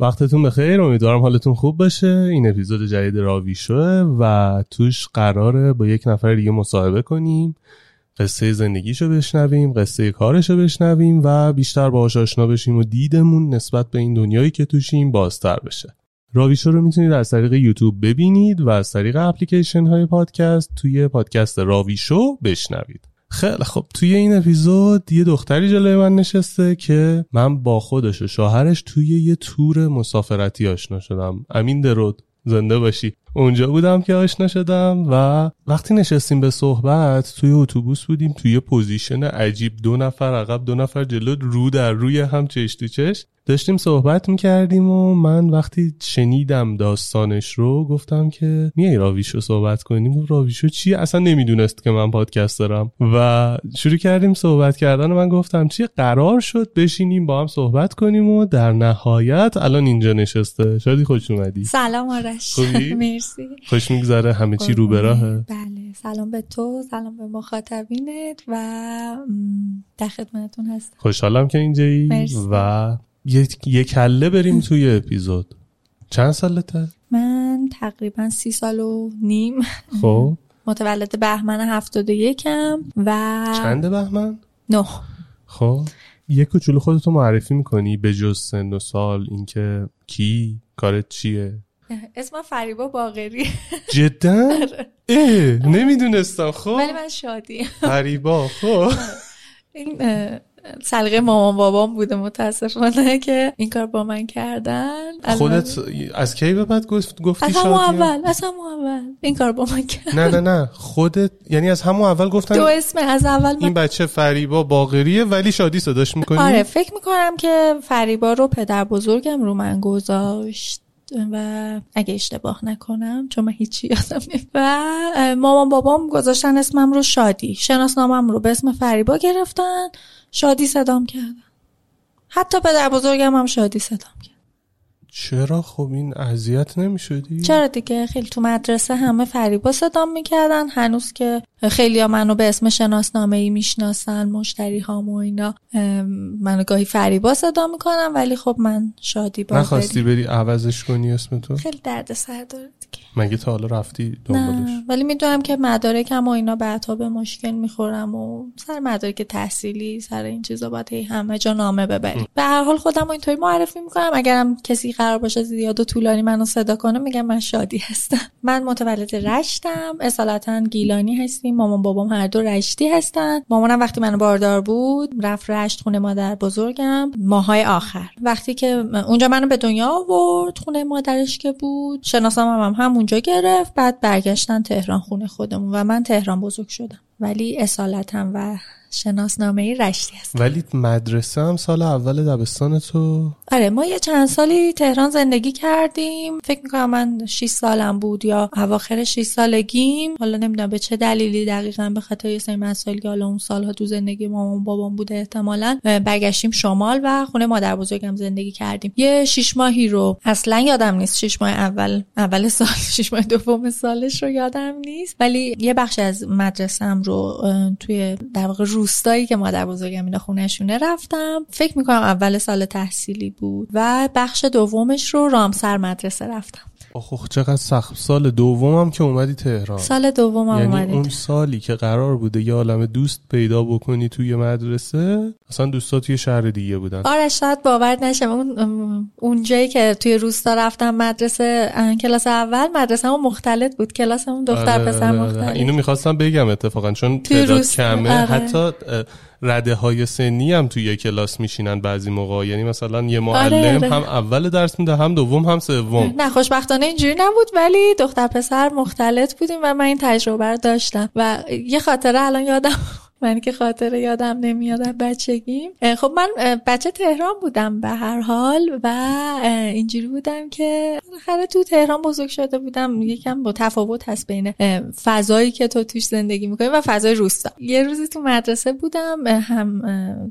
وقتتون بخیر. امیدوارم حالتون خوب باشه. این اپیزود جدید راوی شوه و توش قراره با یک نفر دیگه مصاحبه کنیم. قصه زندگیشو بشنویم قصه کارشو بشنویم و بیشتر باهاش آشنا بشیم و دیدمون نسبت به این دنیایی که توشیم بازتر بشه. راویشو رو می‌تونید از طریق یوتیوب ببینید و از طریق اپلیکیشن های پادکست توی پادکست راویشو بشنوید. خیلی خب توی این اپیزود یه دختری جلوی من نشسته که من با خودش و شوهرش توی یه تور مسافرتی آشنا شدم. امین درود. زنده باشی. اونجا بودم که آشنا شدم و وقتی نشستیم به صحبت توی اتوبوس بودیم توی position عجیب. دو نفر عقب دو نفر جلو رو در روی هم چش تو چش داشتیم صحبت می‌کردیم و من وقتی شنیدم داستانش رو گفتم که میای راوی شو صحبت کنیم گفت راوی شو چی؟ اصلا نمی‌دونست که من پادکست دارم. و شروع کردیم صحبت کردن و من گفتم چی؟ قرار شد بشینیم با هم صحبت کنیم و در نهایت الان اینجا نشسته. شادی خوش اومدی. سلام آرش. خوبی؟ مرسی. خوش میگذره. همه چی رو به راهه. بله. سلام به تو. سلام به مخاطبینت و در خدمتتون هستم. خوشحالم که اینجایی. و یه, یه کله بریم توی اپیزود. چند سالته؟ من تقریبا سی سال و نیم. خب. متولد بهمن هفتاد و یکم و چند بهمن؟ نه. خب. یه کوچولو خودتو معرفی می‌کنی به جز سن و سال اینکه کی کارت چیه؟ اسمم فریبا باقری. جدا؟ اه نمی‌دونستم خب. ولی من شادی فریبا خب. این سلیقه مامان بابام بوده متاسفانه که این کار با من کردن. خودت از کی به بعد گفت گفتی از همون اول از همون اول. این کار با من کرد نه نه نه. خودت یعنی از همون اول گفتن دو اسم از اول من این بچه فریبا باقریه ولی شادی صداش می‌کنی؟ آره فکر می‌کنم که فریبا رو پدر بزرگم رو من گذاشت. و اگه اشتباه نکنم چون من هیچی یادم نمیاد و مامان بابام گذاشتن اسمم رو شادی. شناسنامم رو به اسم فریبا گرفتن. شادی صدام کردن. حتی پدر بزرگم هم شادی صدام کرد. چرا خب این اذیت نمی‌شدی؟ چرا دیگه؟ خیلی تو مدرسه همه فریبا صدام می‌کردن. هنوز که خیلی ها منو به اسم شناسنامه ای می‌شناسن مشتری هام و اینا. منو گاهی فریبا صدا می‌کنن ولی خب من شادی باقری نخواستی بری عوضش کنی اسم تو؟ خیلی درد سر داره. دیگه مگه تا حالا رفتی دنبالش؟ ولی می‌دونم که مدارکم و اینا بعدها به مشکل می‌خورم و سر مدارک تحصیلی سر این چیزا باید هی همه جا نامه ببریم به هر حال خودم اینطوری معرفی می‌کنم. اگرم کسی قرار باشه زیاد و طولانی منو صدا کنه میگم من شادی هستم. من متولد رشتم. اصالتا گیلانی هستیم. مامان بابام هر دو رشتی هستن. مامانم وقتی منو باردار بود رفت رشت خونه مادر بزرگم. ماهای آخر. وقتی که اونجا منو به دنیا آورد خونه مادرش که بود شناسنامم هم همونجا گرفت بعد برگشتن تهران خونه خودمون و من تهران بزرگ شدم. ولی اصالتم و شناسنامه رشتی هست. ولی مدرسه هم سال اول دبستان تو؟ آره ما یه چند سالی تهران زندگی کردیم. فکر می‌کنم من 6 سالم بود یا اواخر 6 سالگیم. حالا نمی‌دونم به چه دلیلی دقیقا به خاطر یه سری مسائلی که حالا اون سالها تو زندگی مامان بابام بوده احتمالا برگشتیم شمال و خونه مادر بزرگم زندگی کردیم. یه شش ماهی رو اصلا یادم نیست شش ماه اول اول سال شش ماه دوم سالش رو یادم نیست. ولی یه بخش از مدرسم رو توی در واقع روستایی که مادر بزرگم اینا خونهشونه رفتم. فکر می‌کنم اول سال تحصیلی بود و بخش دومش رو رامسر مدرسه رفتم. آخ چقدر سخت. سال دومم که اومدی تهران. سال دومم یعنی اومدی اون سالی که قرار بوده یه عالم دوست پیدا بکنی توی مدرسه اصلا دوستا توی شهر دیگه بودن. آره شاید باور نشه. اون اونجایی که توی روستا رفتم مدرسه کلاس اول مدرسه همون مختلط بود. کلاس اون دختر آره، پسر آره، مختلط. اینو می‌خواستم بگم اتفاقا چون تعداد روست- کمه. آره. حتی رده های سنی هم توی یه کلاس میشینن بعضی موقع یعنی مثلا یه معلم آره. هم اول درس میده هم دوم هم سوم. نه خوشبختانه اینجوری نبود ولی دختر پسر مختلط بودیم و من این تجربه رو داشتم. و یه خاطره الان یادم من که خاطره یادم نمیاد بچگیم. خب من بچه تهران بودم به هر حال و اینجوری بودم که بالاخره تو تهران بزرگ شده بودم. یکم با تفاوت هست بین فضایی که تو توش زندگی می‌کنی و فضای روستا. یه روزی تو مدرسه بودم هم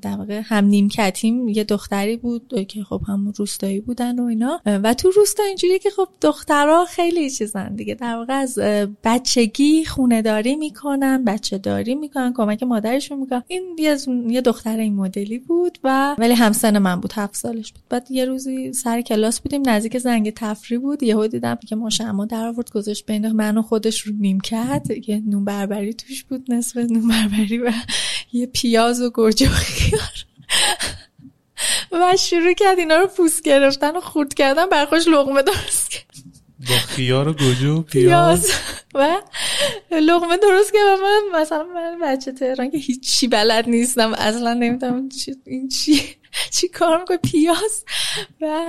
در واقع هم نیمکتیم. یه دختری بود که خب هم روستایی بودن و اینا. و تو روستا اینجوری که خب دخترها خیلی چیزن دیگه. در واقع از بچگی خونه داری می‌کنن بچه داری می‌کنن کمک مادرشون می‌کنن این یه, یه دختر این مدلی بود و ولی همسن من بود هفت سالش بود. بعد یه روزی سر کلاس بودیم نزدیک زنگ تفریح بود. یهو دیدم که ماشما در آورد گذاشت بین من و خودش رو نیم کرد. یه نون بربری توش بود نصف نون بربری و یه پیاز و گوجه و خیار. و شروع کرد اینا رو پوست گرفتن و خورد کردن برخوش لقمه درست کرد. با خیار و گوجه و پیاز. و لقمه درست که من مثلا من بچه تهران که هیچی بلد نیستم اصلا نمی‌دونم چی این چی چی کار می‌کنه پیاز و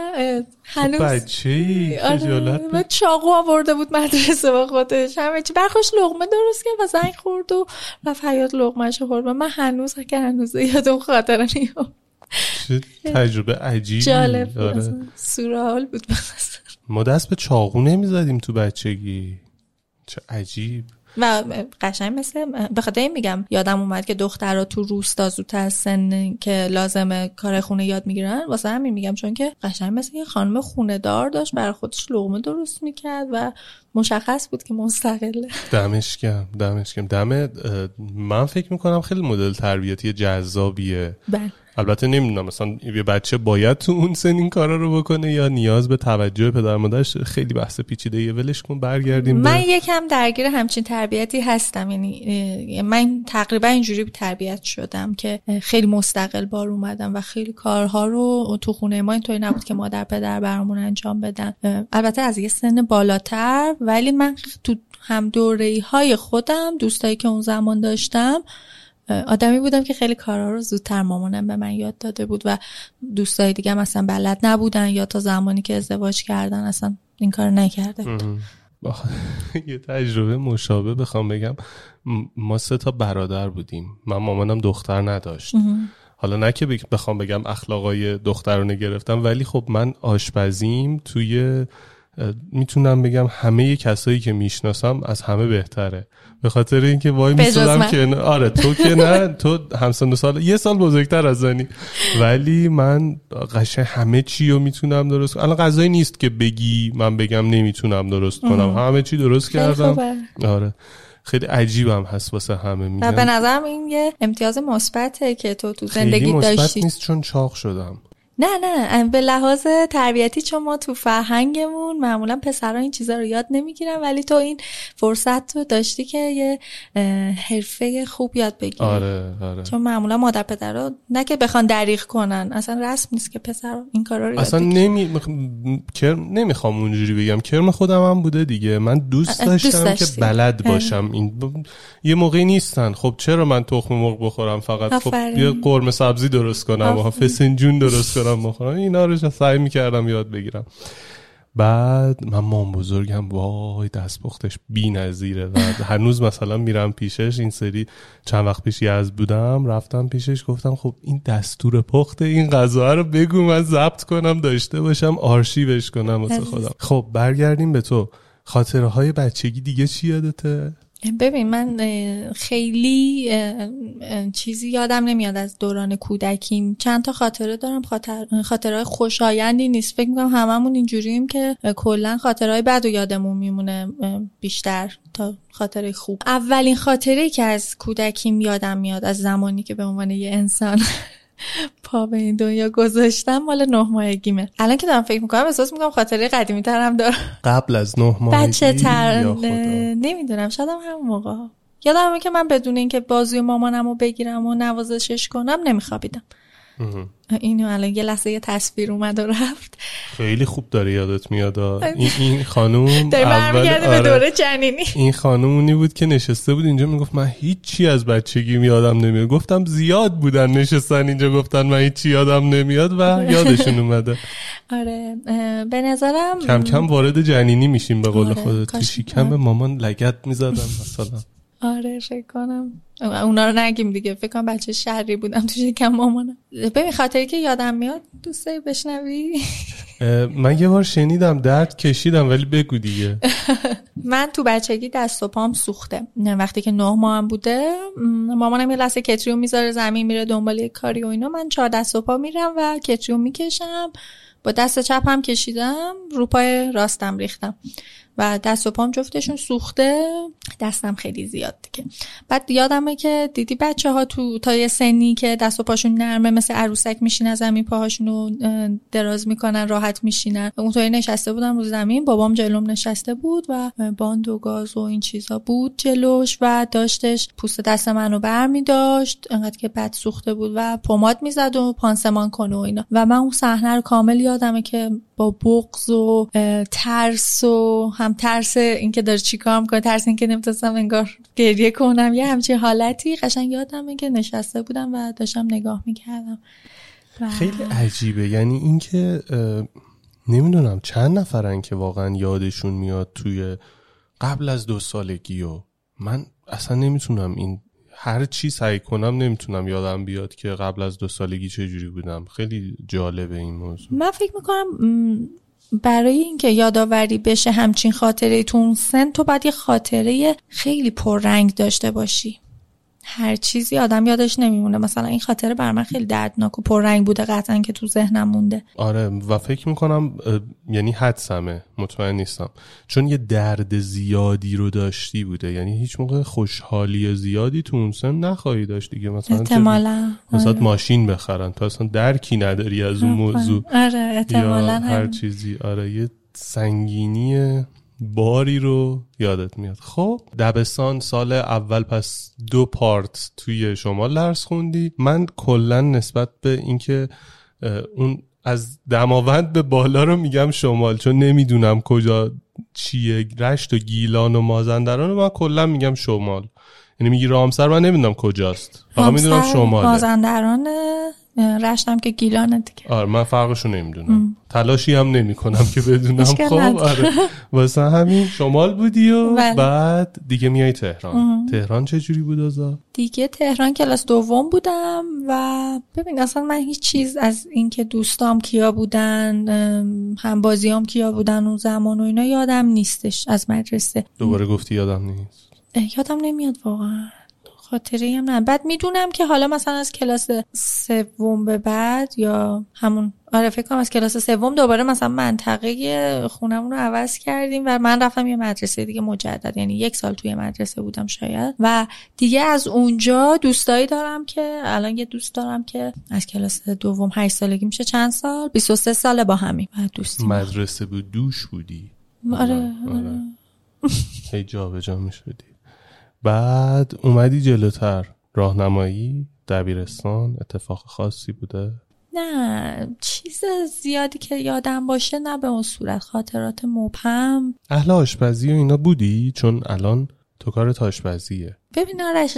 هنوز بچه ای آره، و چاقو آورده بود مدرسه با خودش. همه چی. برخوش لقمه درست کرد و زنگ خورد و رفت حیات لقمهش خورد. و من هنوز که هنوز یاد اون خاطره نیام چه تجربه عجیبی. جالب آره. سورئال بود به نظر. ما دست به چاقو نمی‌زدیم تو بچگی. چه عجیب. و قشنگ مثل به خاطر این میگم یادم اومد که دخترها تو روستا زودتر سن که لازمه کار خونه یاد می‌گیرن واسه همین میگم چون که قشنگ مثل یه خانم خونه دار داشت برای خودش لقمه درست می‌کرد و مشخص بود که مستقله دمش گرم دمش گرم. دم من فکر می‌کنم خیلی مدل تربیتی جذابیه. بله. البته نمی‌دونم مثلا یه بچه باید تو اون سن این کارا رو بکنه یا نیاز به توجه پدر مادرش خیلی بحث پیچیده یه ولش کن برگردیم من به یکم درگیر همچین تربیتی هستم یعنی من تقریبا اینجوری تربیت شدم که خیلی مستقل بار اومدم و خیلی کارها رو تو خونه ما اینطوری نبود که مادر پدر برامون انجام بدن. البته از یه سن بالاتر ولی من تو هم دوره های خودم دوستایی که اون زمان داشتم آدمی بودم که خیلی کارها رو زودتر مامانم به من یاد داده بود و دوستای دیگه اصلا بلد نبودن یا تا زمانی که ازدواج کردن اصلا این کار نکرده بود. یه تجربه مشابه بخوام بگم. ما سه تا برادر بودیم. من مامانم دختر نداشت. حالا نه که بخوام بگم اخلاقای دخترانه گرفتم ولی خب من آشپزیم توی می‌تونم بگم همه کسایی که می‌شناسم از همه بهتره. به خاطر اینکه وای میسادم. که آره تو که نه. تو همسن و سال یه سال بزرگتر از زنی ولی من قشنگ همه چی رو می‌تونم درست کنم الان غذایی نیست که بگی من بگم نمی‌تونم درست کنم. همه چی درست کردم. آره. خیلی عجیبم هست واسه همه و میگن. به نظرم این یه امتیاز مثبته که تو تو زندگی داشتی. نیست چون چاق شدم. نه نه به لحاظ تربیتی چون ما تو فرهنگمون معمولا پسرها این چیزا رو یاد نمی‌گیرن ولی تو این فرصت رو داشتی که یه حرفه خوب یاد بگیری آره آره چون معمولا مادر پدرها نه که بخوان دریغ کنن اصلا رسم نیست که پسر این کارا رو یاد اصلا بگیره. نمی... مخ- کرم نمی‌خوام اونجوری بگم کرم خودم هم بوده دیگه من دوست اه، دوست داشتم که. بلد. باشم این ب- یه موقعی نیستن خب چرا من تخم مرغ بخورم فقط خب. یه قرمه سبزی درست کنم و. فسنجون درست کنم بخورم. اینا رو سعی می‌کردم یاد بگیرم. بعد من مام بزرگم وای دستپختش بی نظیره و هنوز مثلا میرم پیشش این سری چند وقت پیش یز بودم رفتم پیشش گفتم خب این دستور پخت این غذا رو بگو من ضبط کنم داشته باشم آرشیوش کنم واسه خودم. خب برگردیم به تو. خاطره های بچگی دیگه چی یادته؟ ببین من خیلی چیزی یادم نمیاد از دوران کودکیم. چند تا خاطره دارم. خاطر خاطرهای خوشایندی نیست. فکر می‌کنم هممون اینجوریم که کلا خاطرهای بد و یادمون میمونه بیشتر تا خاطره خوب. اولین خاطره که از کودکیم یادم میاد از زمانی که به عنوان یه انسان پا به این دنیا گذاشتم مال نه ماهگیمه. الان که دارم فکر می‌کنم احساس می‌کنم خاطره قدیمی ترم دارم. قبل از نه ماهگی بچه تر نمی‌دونم شاید هم همون موقع. یادم که من بدون اینکه بازوی مامانم رو بگیرم و نوازشش کنم نمیخوابیدم. اینو الان یه لحظه یه تصویر اومد و رفت. خیلی خوب داره یادت میاد. این این خانوم اول به آره. دوره جنینی این خانوم اونی بود که نشسته بود اینجا می‌گفت من هیچی از بچگی یادم نمیاد. گفتم زیاد بودن نشستن اینجا گفتن من هیچی یادم نمیاد و یادشون اومده. آره. به نظرم کم کم وارد جنینی میشیم به قول آره. خودت. شکم به مامان لگت می‌زدم مثلا. آره فکر کنم. اونا رو نگیم دیگه. فکر کنم بچه شهری بودم تو شکم مامانم. ببین خاطری که یادم میاد دوست داری بشنوی من یه بار شنیدم درد کشیدم ولی بگو دیگه. من تو بچگی دست و پام سوخته. وقتی که نه ماه هم بوده مامانم یه لحظه کتریو می‌ذاره زمین میره دنبال کاری و اینا. من چهار دست و پا میرم و کتریو می‌کشم. با دست چپم کشیدم رو پای راستم ریختم. و دست و پام جفتشون سوخته. دستم خیلی زیاد دیگه. بعد یادمه که دیدی بچه ها تو تا یه سنی که دست و پاشون نرمه مثل عروسک میشینن زمین پاهاشون رو دراز می‌کنن راحت میشینن. اونطوری نشسته بودم رو زمین. بابام جلوم نشسته بود و باند و گاز و این چیزا بود جلوش و داشتش. پوست دست منو بر می داشت انقدر که بد سوخته بود و پماد می‌زد و پانسمان کنه و اینا. و من اون صحنه رو کامل یادمه که با بغض و ترس و ترس اینکه داره چیکار می‌کنه ترس اینکه نمی‌تونستم انگار گریه کنم. یه همچین حالتی قشنگ یادم که نشسته بودم و داشتم نگاه می‌کردم. خیلی عجیبه. یعنی اینکه نمی‌دونم چند نفرن که واقعا یادشون میاد توی قبل از دو سالگی و من اصلا نمی‌تونم این هر چی سعی کنم نمی‌تونم یادم بیاد که قبل از دو سالگی چجوری بودم. خیلی جالبه این موضوع. من فکر می‌کنم برای اینکه یادآوری بشه همچین خاطره تو سن تو باید یه خاطره خیلی پررنگ داشته باشی. هر چیزی آدم یادش نمیمونه. مثلا این خاطره بر من خیلی دردناک و پررنگ بوده قطعا که تو ذهنم مونده. آره و فکر می‌کنم یعنی حدسمه. مطمئن نیستم. چون یه درد زیادی رو داشتی بوده. یعنی هیچ موقع خوشحالی زیادی تو اون سن نخواهی داشت دیگه. مثلا احتمالا. مثلا آره. ماشین بخرن. تو اصلا درکی نداری از اون موضوع. آره احتمالا هر چیزی. آره یه سنگینی باری رو یادت میاد. خب دبستان سال اول پس دو پارت توی شما درس خوندی. من کلا نسبت به اینکه اون از دماوند به بالا رو میگم شمال چون نمی‌دونم کجا چیه رشت و گیلان و مازندران رو من کلا میگم شمال. یعنی میگی رامسر من نمی‌دونم کجاست. فقط می‌دونم شماله. مازندران رشتم که گیلانه دیگه آره من فرقشو نمی‌دونم. تلاشی هم نمی کنم که بدونم. خب آره. واسه همین شمال بودی و بله. بعد دیگه میای تهران. تهران چه جوری بود ازا دیگه تهران کلاس دوم بودم و ببین اصلا من هیچ چیز از اینکه دوستام کیا بودن هم بازیام کیا بودن اون زمان و اینا یادم نیستش از مدرسه. دوباره گفتی یادم نیست. یادم نمیاد واقعا. خاطره هم نه بعد می‌دونم که حالا مثلا از کلاس سوم به بعد یا همون آره فکر کنم از کلاس سوم دوباره مثلا منطقه خونمون رو عوض کردیم و من رفتم یه مدرسه دیگه مجدد یعنی یک سال توی مدرسه بودم شاید. و دیگه از اونجا دوستایی دارم که الان یه دوست دارم که از کلاس دوم 8 سالگی میشه چند سال؟ 23 ساله با همین و دوستی مدرسه بود دوش بودی؟ آره آره, آره. هی جا به جا می‌شدی؟ بعد اومدی جلوتر. راهنمایی دبیرستان اتفاق خاصی بوده؟ نه چیز زیادی که یادم باشه نه به اون صورت. خاطرات مبهم. اهل آشپزی و اینا بودی؟ چون الان تو کار آشپزیه. ببین آرش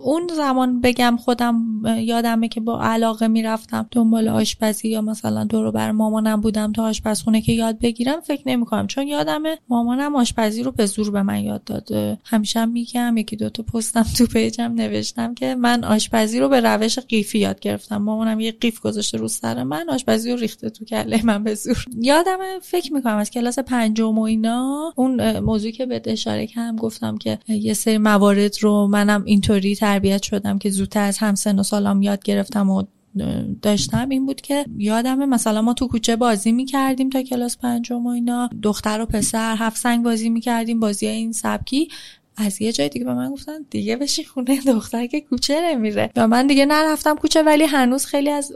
اون زمان بگم خودم یادمه که با علاقه می‌رفتم دنبال آشپزی یا مثلا دورو بر مامانم بودم تا آشپزخونه که یاد بگیرم فکر نمی‌کنم. چون یادمه مامانم آشپزی رو به زور به من یاد داده. همیشه میگم یکی دوتا پستم تو پیجم نوشتم که من آشپزی رو به روش قیفی یاد گرفتم. مامانم یه قیف گذاشته رو سر من آشپزی رو ریخته تو کله من به زور. یادمه فکر می‌کنم از کلاس پنجم و اینا اون موضوعی که به اشاره کردم گفتم که یه سری موارد رو منم اینطوری تربیت شدم که زودتر از همسن و سالام یاد گرفتم و داشتم. این بود که یادمه مثلا ما تو کوچه بازی می‌کردیم تا کلاس پنجم و اینا. دختر و پسر هفت سنگ بازی می‌کردیم بازی این سبکی. از یه جای دیگه به من گفتن دیگه بشی خونه دختر که کوچه نمیره. و من دیگه نرفتم کوچه ولی هنوز خیلی از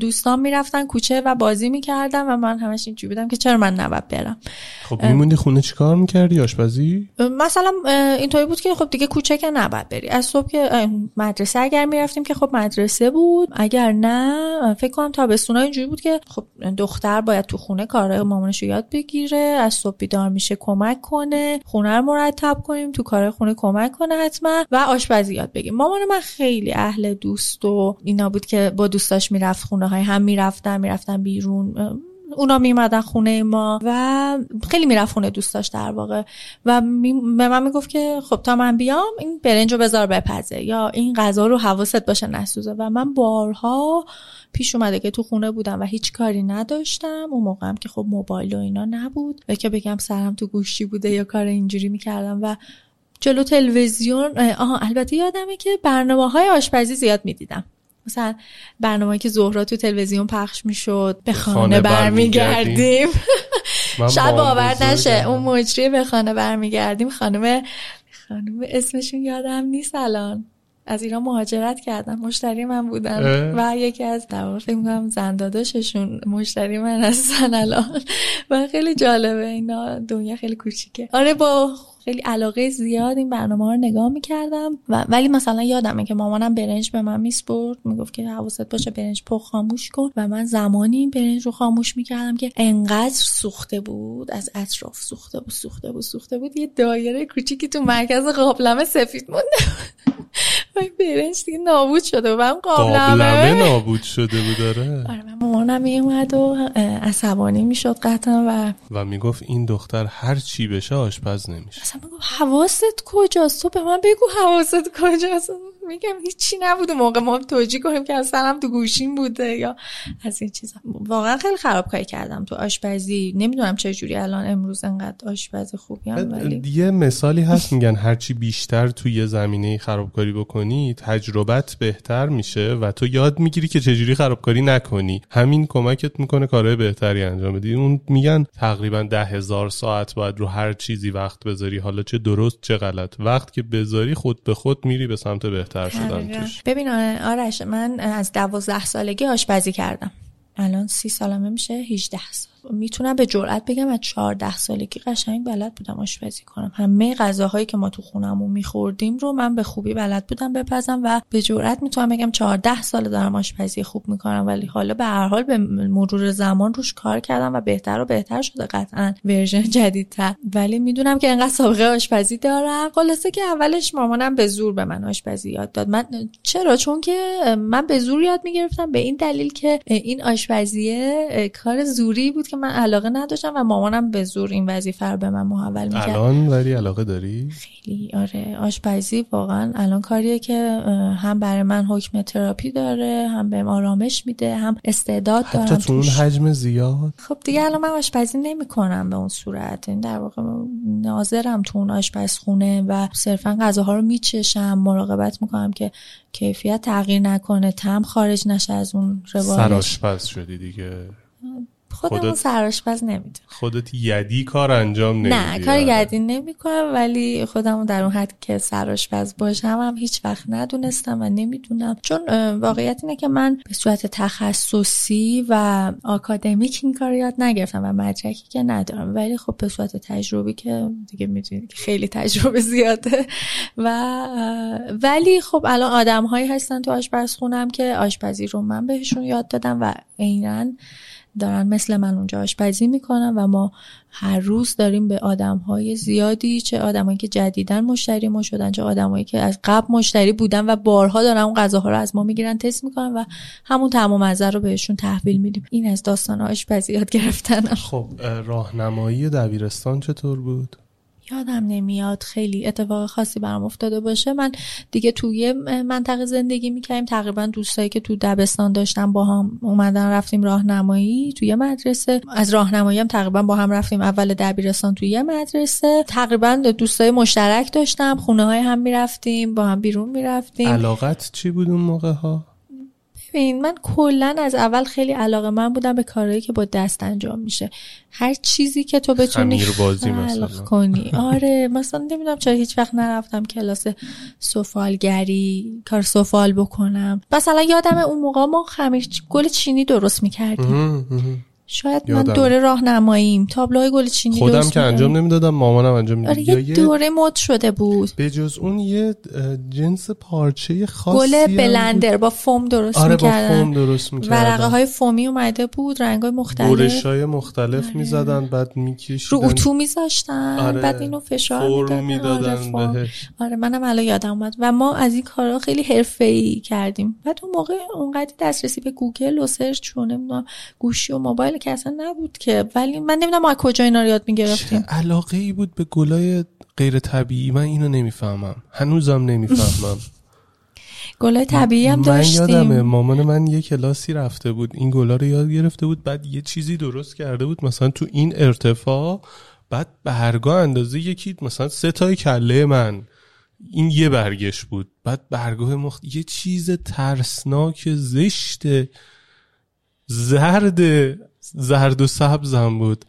دوستان می‌رفتن کوچه و بازی می‌کردم و من همش اینجوری بودم که چرا من نباید برم. خب میموندی خونه چیکار می‌کردی؟ آشپزی؟ مثلا اینطوری بود که خب دیگه کوچه که نباید بری. از صبح که مدرسه اگر می‌رفتیم که خب مدرسه بود. اگر نه فکر کنم تابستونا اینجوری بود که خب دختر باید تو خونه کار مامانش یاد بگیره. از صبح بیدار میشه کمک کنه. خونه رو مرتب کنیم تو کار خونه کمک کنه حتما و آشپزی یاد بگیم مامان من خیلی اهل دوست و اینا بود که با دوستاش می‌رفت خونه های هم می‌رفتن می‌رفتن بیرون اونا میمدن خونه ما و خیلی می‌رفت خونه دوستاش در واقع و به من می‌گفت که خب تا من بیام این برنج رو بذار بپزه یا این غذا رو حواست باشه نسوزه و من بارها پیش اومده که تو خونه بودم و هیچ کاری نداشتم. اون موقعم که خب موبایل و اینا نبود و که بگم سرم تو گوشی بوده یا کار اینجوری می‌کردم و جلو تلویزیون آها البته یادمه که برنامه های آشپزی زیاد می‌دیدم. مثلا برنامه که زهرا تو تلویزیون پخش می‌شد به خانه برمیگردیم. شاید باور نشه اون مجری به خانه برمیگردیم. خانم خانم اسمشون یادم نیست الان. از ایران مهاجرت کردن مشتری من بودن و یکی از در فکر می‌کنم زنداداششون مشتری من هستن الان. و خیلی جالبه اینا. دنیا خیلی کوچیکه. آره با خیلی علاقه زیاد این برنامه ها رو نگاه می‌کردم و ولی مثلا یادمه که مامانم برنج به من میسپرد می‌گفت که حواست باشه برنج پخ خاموش کن و من زمانی این برنج رو خاموش می‌کردم که انقدر سوخته بود از اطراف سوخته بود سوخته بود سوخته بود. یه دایره کوچیکی تو مرکز قابلمه سفید مونده برنج دیگه نابود شده و قابلمه. نابود شده بود داره آره من مامانم میومد و عصبانی می‌شد قطعا و و می‌گفت این دختر هر چی بشه آشپز نمیشه. اصلا میگم حواست کجاست؟ تو به من بگو حواست کجاست؟ میگم هیچی نبوده. موقع ما توجیه کنیم که اصلا تو گوشیم بوده یا از این چیزا. واقعا خیلی خرابکاری کردم تو آشپزی. نمی‌دونم چه جوری الان امروز انقدر آشپز خوبی هم ولی یه مثالی هست میگن هرچی بیشتر تو یه زمینه خرابکاری بکنی تجربت بهتر میشه و تو یاد می‌گیری که چجوری خرابکاری نکنی. همین کمکت می‌کنه کارهای بهتری انجام بدی. اون میگن تقریبا ده هزار ساعت باید رو هر چیزی وقت بذاری. حالا چه درست چه غلط. وقت که بذاری خود به خود میری به سمت بهتر. شدن توش. ببین آرش من از دوازده سالگی آشپزی کردم. الان سی سالمه میشه 18 سال. می‌تونم به جرئت بگم از 14 سالگی قشنگ بلد بودم آشپزی کنم. همه غذاهایی که ما تو خونمون میخوردیم رو من به خوبی بلد بودم بپزم و به جرئت می‌تونم بگم 14 سال دارم آشپزی خوب می‌کنم ولی حالا به هر حال به مرور زمان روش کار کردم و بهتر و بهتر شده قطعا ورژن جدیدتر. ولی می‌دونم که انقدر سابقه آشپزی دارم. خلاصه که اولش مامانم به زور به من آشپزی یاد داد. من چرا؟ چون که من به زور یاد می‌گرفتم. به این دلیل که این آشپزیه کار زوری بود که من علاقه نداشتم و مامانم به زور این وظیفه رو به من محول می‌کرد. الان ولی علاقه داری؟ خیلی. آره آشپزی واقعا الان کاریه که هم برای من حکم تراپی داره هم به آرامش میده هم استعداد دارم حتی تو اون حجم زیاد؟ خب دیگه الان من آشپزی نمی‌کنم به اون صورت. این در واقع ناظرم تو اون آشپزخونه و صرفا غذاها رو میچشم. مراقبت می‌کنم که کیفیت تغییر نکنه تم خارج نشه از اون روایت. سرآشپز شدی دیگه. خودم خودت سرآشپز نمی‌دونم خودت یدی کار انجام نمیدی نه کار یدی نمی‌کنم ولی خودم در اون حد که سرآشپز باشم هم هیچ وقت ندونستم و نمی‌دونم. چون واقعیت اینه که من به صورت تخصصی و آکادمیک این کار یاد نگرفتم و مدرکی که ندارم. ولی خب به صورت تجربی که دیگه می‌دونید خیلی تجربه زیاده. و ولی خب الان آدم هایی هستن تو آشپزخونم که آشپزی رو من بهشون یاد دادم و عینا دارن مثل من اونجا آشپزی می‌کنن و ما هر روز داریم به آدم های زیادی چه آدمایی که جدیدن مشتری ما شدن چه آدمایی که از قبل مشتری بودن و بارها دارن اون غذاها رو از ما می‌گیرن تست می‌کنن و همون تمام مزه رو بهشون تحویل میدیم. این از داستان آشپزی یاد گرفتن خب راهنمایی دبیرستان چطور بود؟ یادم نمیاد خیلی اتفاق خاصی برام افتاده باشه. من دیگه توی منطقه زندگی می‌کردیم. تقریبا دوستایی که تو دبستان داشتم با هم اومدن رفتیم راهنمایی توی مدرسه. از راهنمایی هم تقریبا با هم رفتیم اول دبیرستان توی مدرسه. تقریبا دوستای مشترک داشتم. خونه های هم می‌رفتیم با هم بیرون می‌رفتیم. علاقت چی بود اون موقع ها ببین من کلا از اول خیلی علاقه من بودم به کارهایی که با دست انجام میشه. هر چیزی که تو بتونی بازی مثلا. کنی. آره مثلا نمی‌دونم چرا هیچ وقت نرفتم کلاس سفالگری کار سفال بکنم. مثلا یادم اون موقع ما خمیر گل چینی درست می‌کردیم. شاید من دوره راهنماییم. تابلوهای گل چینی خودم که انجام نمی‌دادم مامانم انجام می‌داد. آره یه دوره مد شده بود. به جز اون یه جنس پارچه خاصی گل بلندر با فوم درست آره می‌کردن. با فوم درست می‌کردن. ورقه های فومی اومده بود رنگ های مختلف. برش های مختلف آره. می‌زدن بعد میکشیدن. رو اتو میذاشتن آره. بعد اینو فشار می‌دادن. آره, آره منم الان یادم اومد. و ما از این کارا خیلی حرفه‌ای کردیم. بعد اون موقع اونقدر دسترسی به گوگل و search چون گوشی و موبایل که اصلا نبود که. ولی من نمی‌دونم ما کجا اینا رو یاد می‌گرفتیم. علاقه ای بود به گلای غیر طبیعی؟ من اینو نمی‌فهمم. هنوزم نمی‌فهمم. گلای طبیعی هم داشتیم. من یادمه مامان من یه کلاسی رفته بود. این گلا رو یاد گرفته بود بعد یه چیزی درست کرده بود. مثلا تو این ارتفاع بعد برگا اندازه یکی مثلا سه تای کله من. این یه برگش بود. بعد برگاه مخت یه چیز ترسناک زشت زرد زرد و سبزم بود.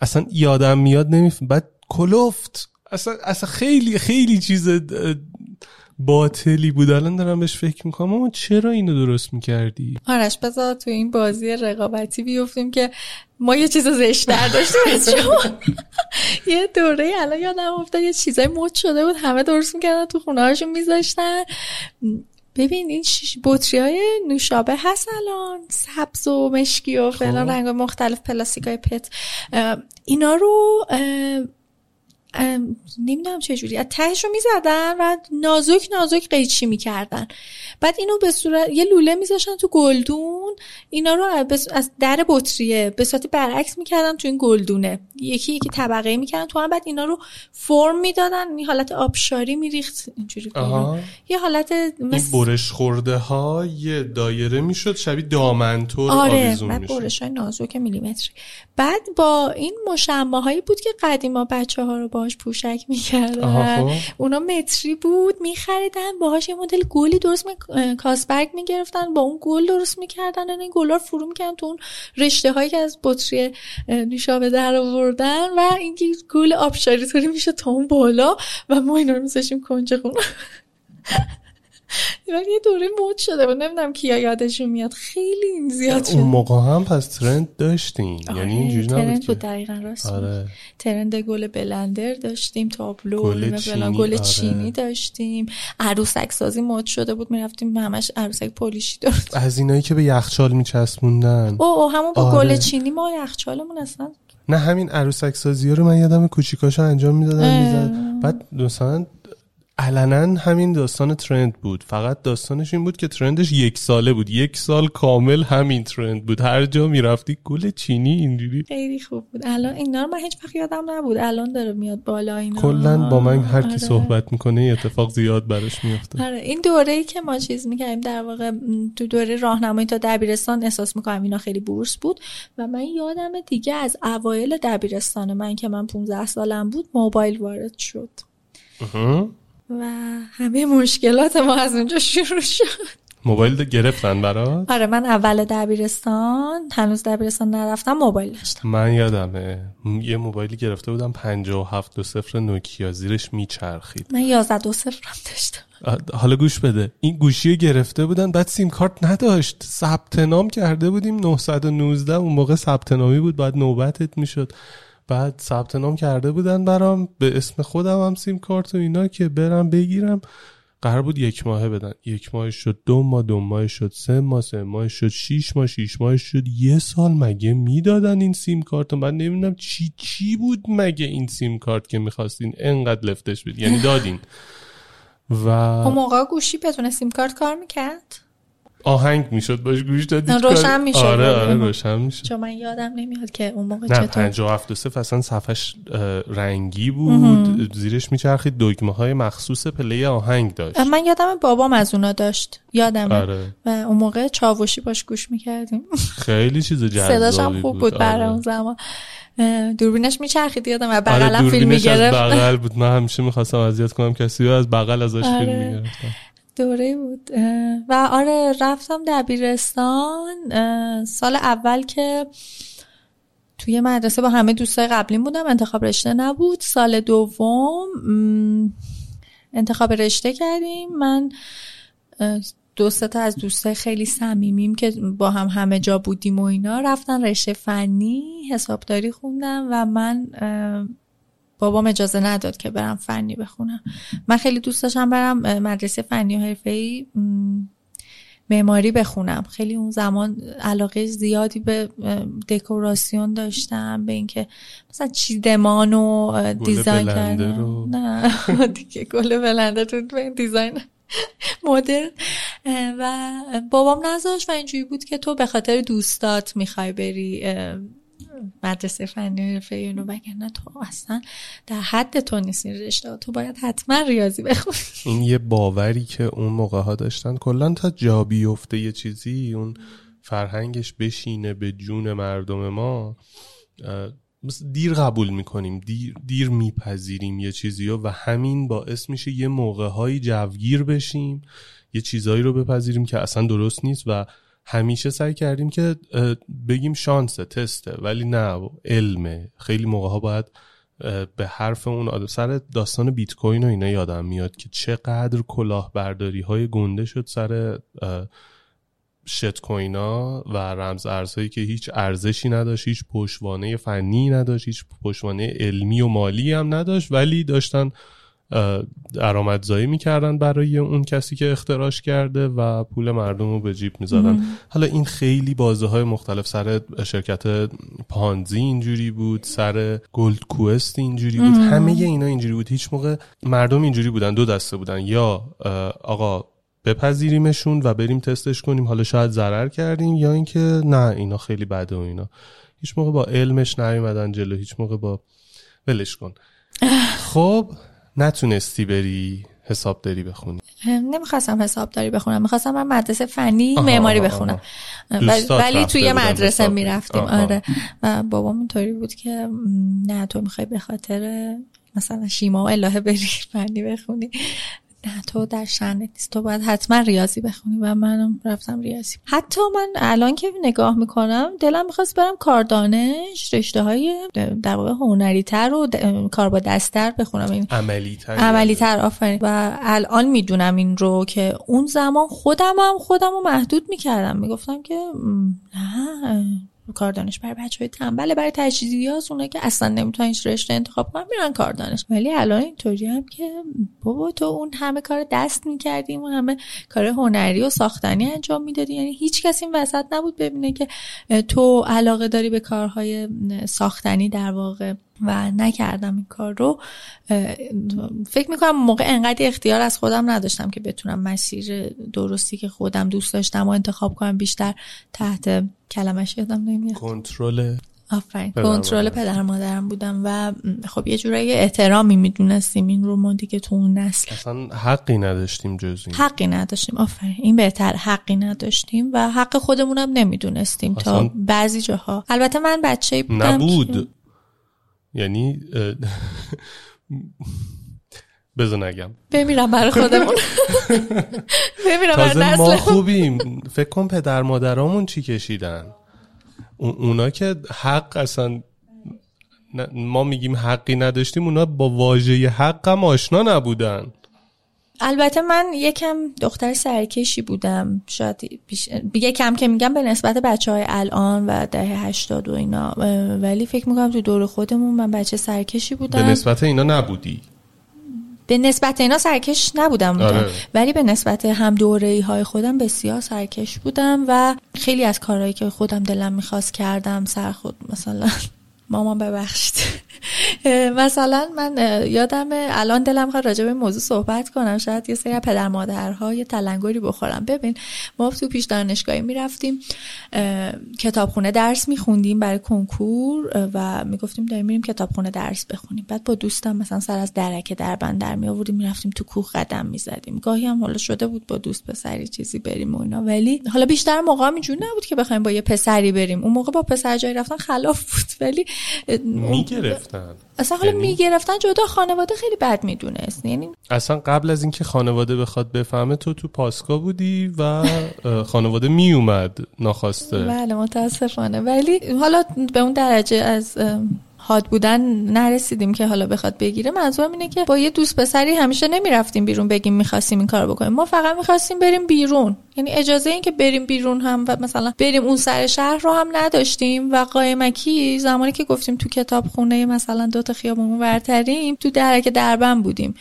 اصلا یادم میاد نمیفهم بعد کلفت. اصلا, اصلا خیلی خیلی چیز باطلی بود. الان دارم بهش فکر می‌کنم. اما چرا اینو درست می‌کردی؟ آرش بذار تو این بازی رقابتی بیفتیم که ما یه چیز زشتر داشتیم از شما. یه دوره الان یادم افتاد یه چیزای مد شده بود. همه درست می‌کردن تو خونه هاشون میذاشتن. ببین این شیش بطری های نوشابه هست الان سبز و مشکی و فلان خب. رنگ مختلف پلاستیک های پت اینا رو نمی‌دونم چه جوری. از تهش رو می‌زدن و نازک نازک قیچی می‌کردن. بعد اینو به صورت یه لوله میذاشتن تو گلدون. اینا رو از در بطریه. به صورت برعکس می‌کردن تو این گلدونه. یکی یکی طبقه می‌کردن تو هم. بعد اینا رو فرم می‌دادن. این حالت آبشاری میریخت. اینجوری یه حالت مثل برش خورده ها یه دایره می‌شد. شبیه دامنتور آره آویزون بعد برش های نازک میلیمتری. بعد با این مشمه هایی بود که قدیما بچه ها رو باهاش پوشک می‌کردن خب. اونا متری بود میخریدن باهاش یه مدل گلی درست می... کاسبرگ می‌گرفتن با اون گل درست می‌کردن این گلا رو فرو می‌کردن تو اون رشته هایی که از بطری نوشابه در آوردن و این گل آبشاری طوری میشه تا اون بالا و ما اینا رو میذاشیم کنج خونه ولی یه دوره مود شده بود نمی‌دونم کیا یادشون میاد. خیلی این زیاد شد. اون موقع هم پس ترند داشتیم. آره، یعنی اینجوری نبود ترند بود دقیقا راست آره. ترند گل بلندر داشتیم تابلو گل چینی, گل آره. چینی داشتیم. عروسک سازی مود شده بود می‌رفتیم همش عروسک پولیشی درست از اینایی که به یخچال میچسبوندن. او, او همون با آره. گل چینی ما یخچالمون اصلا. نه همین عروسک سازی رو من یادم کوچیکاشو انجام می‌دادن می‌زد. بعد مثلا علنا همین داستان ترند بود. فقط داستانش این بود که ترندش یک ساله بود. یک سال کامل همین ترند بود. هر جا می‌رفتی گل چینی اینجوری. خیلی خوب بود. الان اینا رو من هیچ وقت یادم نبود. الان داره میاد بالا اینا. کلا با من هر کی آره. صحبت می‌کنه اتفاق زیاد براش میفته آره این دوره ای که ما چیز می‌کردیم در واقع تو دوره راهنمایی تا دبیرستان احساس می‌کنم اینا خیلی بورس بود. و من یادم دیگه از اوایل دبیرستان من که من 15 سالم بود موبایل وارد شد. و همه مشکلات ما از اونجا شروع شد. موبایل گرفتن برات؟ آره من اول دبیرستان هنوز دبیرستان نرفتم موبایل داشتم. من یادمه. یه موبایلی گرفته بودم 57 دو صفر نوکیا زیرش میچرخید. من 11 دو صفر هم داشتم. حالا گوش بده. این گوشی گرفته بودن بعد سیم کارت نداشت. ثبت نام کرده بودیم 919 اون موقع ثبت نامی بود بعد نوبتت می‌شد. بعد ثبت نام کرده بودن برام. به اسم خودم هم سیم کارت و اینا که برم بگیرم. قرار بود یک ماهه بدن. یک ماه شد دو ماه دو ماه شد سه ماه سه ماه شد شیش ماه شیش ماه شد یه سال مگه می‌دادن این سیم کارت من نمی‌دونم چی چی بود مگه این سیم کارت که می‌خواستین انقدر لفتش بدین؟ یعنی دادین. و اون موقع گوشی بدون سیم کارت کار می‌کرد؟ آهنگ می‌شد باش گوش دادی؟ روشن می‌شد. آره آره روشن می‌شد. چون من یادم نمیاد که اون موقع نه چطور 57 صفر اصلا صفحش رنگی بود زیرش میچرخید دگمه های مخصوص پلی آهنگ داشت. من یادم بابام از اونا داشت یادم آره. و اون موقع چاوشی باش گوش می‌کردیم. خیلی چیز جذابی صداش هم خوب بود. برای آره. اون زمان. دوربینش میچرخید یادم و آره بغلم فیلم دوربینش از می‌گرفت. بغل بود. من همیشه می‌خواستم اذیت کنم کسی رو از بغل ازش فیلم آره. می‌گرفتم. دوره بود. و آره رفتم دبیرستان. سال اول که توی مدرسه با همه دوستای قبلیم بودم انتخاب رشته نبود. سال دوم انتخاب رشته کردیم. من دو تا از دوستای خیلی صمیمیم که با هم همه جا بودیم و اینا رفتن رشته فنی حسابداری خوندم و من بابام اجازه نداد که برم فنی بخونم. من خیلی دوست داشتم برم مدرسه فنی و حرفه‌ای معماری بخونم. خیلی اون زمان علاقه زیادی به دکوراسیون داشتم به اینکه مثلا چیدمان و دیزاین کردم رو. نه دیگه گل بلنده تو دیزاین مدرن. و بابام نذاشت و اینجوری بود که تو به خاطر دوستات می‌خوای بری مدرسه فنی و حرفه‌ای اینو وگرنه تو اصلا در حد تو نیست این رشته تو باید حتما ریاضی بخونی. این یه باوری که اون موقع ها داشتن کلا تا جا بیفته یه چیزی اون فرهنگش بشینه به جون مردم ما دیر قبول می‌کنیم دیر, دیر میپذیریم یه چیزی و همین باعث میشه یه موقع هایی جوگیر بشیم یه چیزایی رو بپذیریم که اصلا درست نیست و همیشه سعی کردیم که بگیم شانسه تسته ولی نه علمه خیلی موقع ها باید به حرف اون آدم سر داستان بیت کوین و اینا یادم میاد که چقدر کلاهبرداری های گنده شد سر شت کوینا و رمز ارزهایی که هیچ ارزشی نداشت هیچ پشتوانه فنی نداشت هیچ پشتوانه علمی و مالی هم نداشت ولی داشتن درآمدزایی می‌کردن برای اون کسی که اختراش کرده و پول مردم رو به جیب می‌زدن. حالا این خیلی بازه های مختلف سر شرکت پانزی اینجوری بود سر گلد کوست اینجوری بود. همه اینا اینجوری بود. هیچ موقع مردم اینجوری بودن دو دسته بودن. یا آقا بپذیریمشون و بریم تستش کنیم حالا شاید ضرر کردیم یا اینکه نه اینا خیلی بده و اینا. هیچ موقع با علمش نیومدن جلو هیچ موقع با ولش کن. خب نتونستی بری حسابداری بخونی نمی‌خواستم حسابداری بخونم می‌خواستم من مدرسه فنی معماری بخونم. ولی- توی مدرسه. می‌رفتیم. آره و بابام اینطوری بود که نه تو می‌خوای به خاطر مثلا شیما و الهه بری فنی بخونی نه تو در شأنت نیست. تو باید حتما ریاضی بخونی و منم رفتم ریاضی. حتی من الان که نگاه می‌کنم دلم می‌خواست برم کاردانش رشته های در واقع هنری تر و کار با دستر بخونم. این عملی تر عملی تر آفرین. و الان می‌دونم این رو که اون زمان خودم هم خودم رو محدود می‌کردم. می‌گفتم که نه. کار دانش برای بچه های تنبله برای تجهیزی ها اونه که اصلا نمی‌تونن هیچ رشته انتخاب کنن میرن کار دانش. ولی الان اینطوری هم که بابا تو اون همه کار دست می‌کردیم اون همه کار هنری و ساختنی انجام می‌دادی. یعنی هیچ کسی این وسط نبود ببینه که تو علاقه داری به کارهای ساختنی در واقع. و نکردم این کار رو. فکر می‌کنم موقع انقدر اختیار از خودم نداشتم که بتونم مسیر درستی که خودم دوست داشتم و انتخاب کنم بیشتر تحت کلمش یادم نمیاد. کنترل آفرین. کنترل. پدر مادرم بودم و خب یه جورایی احترامی می‌دونستیم این رو ما دیگه تو اون نسل. اصلا حقی نداشتیم جز این. حقی نداشتیم. آفرین. این بهتر حقی نداشتیم و حق خودمونم نمی‌دونستیم تا بعضی جاها. البته من بچه بودم که- نبود یعنی بذار نگم. بمیرم برای خودمون. بمیرم برای ما خوبیم. فکر کن پدر مادرامون چی کشیدن؟ اون- اونا که حق اصلا ما میگیم حقی نداشتیم اونا با واژه حق هم آشنا نبودن. البته من یکم دختر سرکشی بودم. شاید بیش... یکم که میگم به نسبت بچه های الان و دهه هشتاد و اینا ولی فکر می‌کنم تو دور خودمون من بچه سرکشی به بودم نسبت اینا نبودی؟ به نسبت اینا سرکش نبودم آره. ولی به نسبت هم دوره های خودم بسیار سرکش بودم و خیلی از کارهایی که خودم دلم می‌خواست کردم سر خود مثلا مامان ببخشید. مثلا من یادم الان دلم می‌خواد راجع به این موضوع صحبت کنم. شاید یه سری پدر مادرها یه تلنگری بخورم ببین ما تو پیش دانشگاهی می‌رفتیم کتابخونه درس میخوندیم برای کنکور و می‌گفتیم داریم میریم کتابخونه درس بخونیم. بعد با دوستم مثلا سر از درکه در بندر می آوردیم می‌رفتیم تو کوه قدم می‌زدیم. گاهی هم حالا شده بود با دوست پسری چیزی بریم و اینا. ولی حالا بیشتر موقع اینجوری نبود که بخوایم با یه پسری بریم. اون موقع با پسر جای رفتن خلاف بود. ولی می‌گرفتن. اصلا حالا یعنی- می‌گرفتن جدا خانواده خیلی بد می‌دونست. یعنی اصلا قبل از اینکه خانواده بخواد بفهمه تو تو پاسکا بودی و خانواده میومد ناخواسته. بله متاسفانه. ولی حالا به اون درجه از حاد بودن نرسیدیم که حالا بخواد بگیره. منظورم اینه که با یه دوست پسری همیشه نمی‌رفتیم بیرون بگیم می‌خواستیم این کارو بکنیم. ما فقط می‌خواستیم بریم بیرون. یعنی اجازه این که بریم بیرون هم و مثلا بریم اون سر شهر رو هم نداشتیم و قایمکی زمانی که گفتیم تو کتاب خونه مثلا دو تا خیابون ورتریم تو درک دربن بودیم.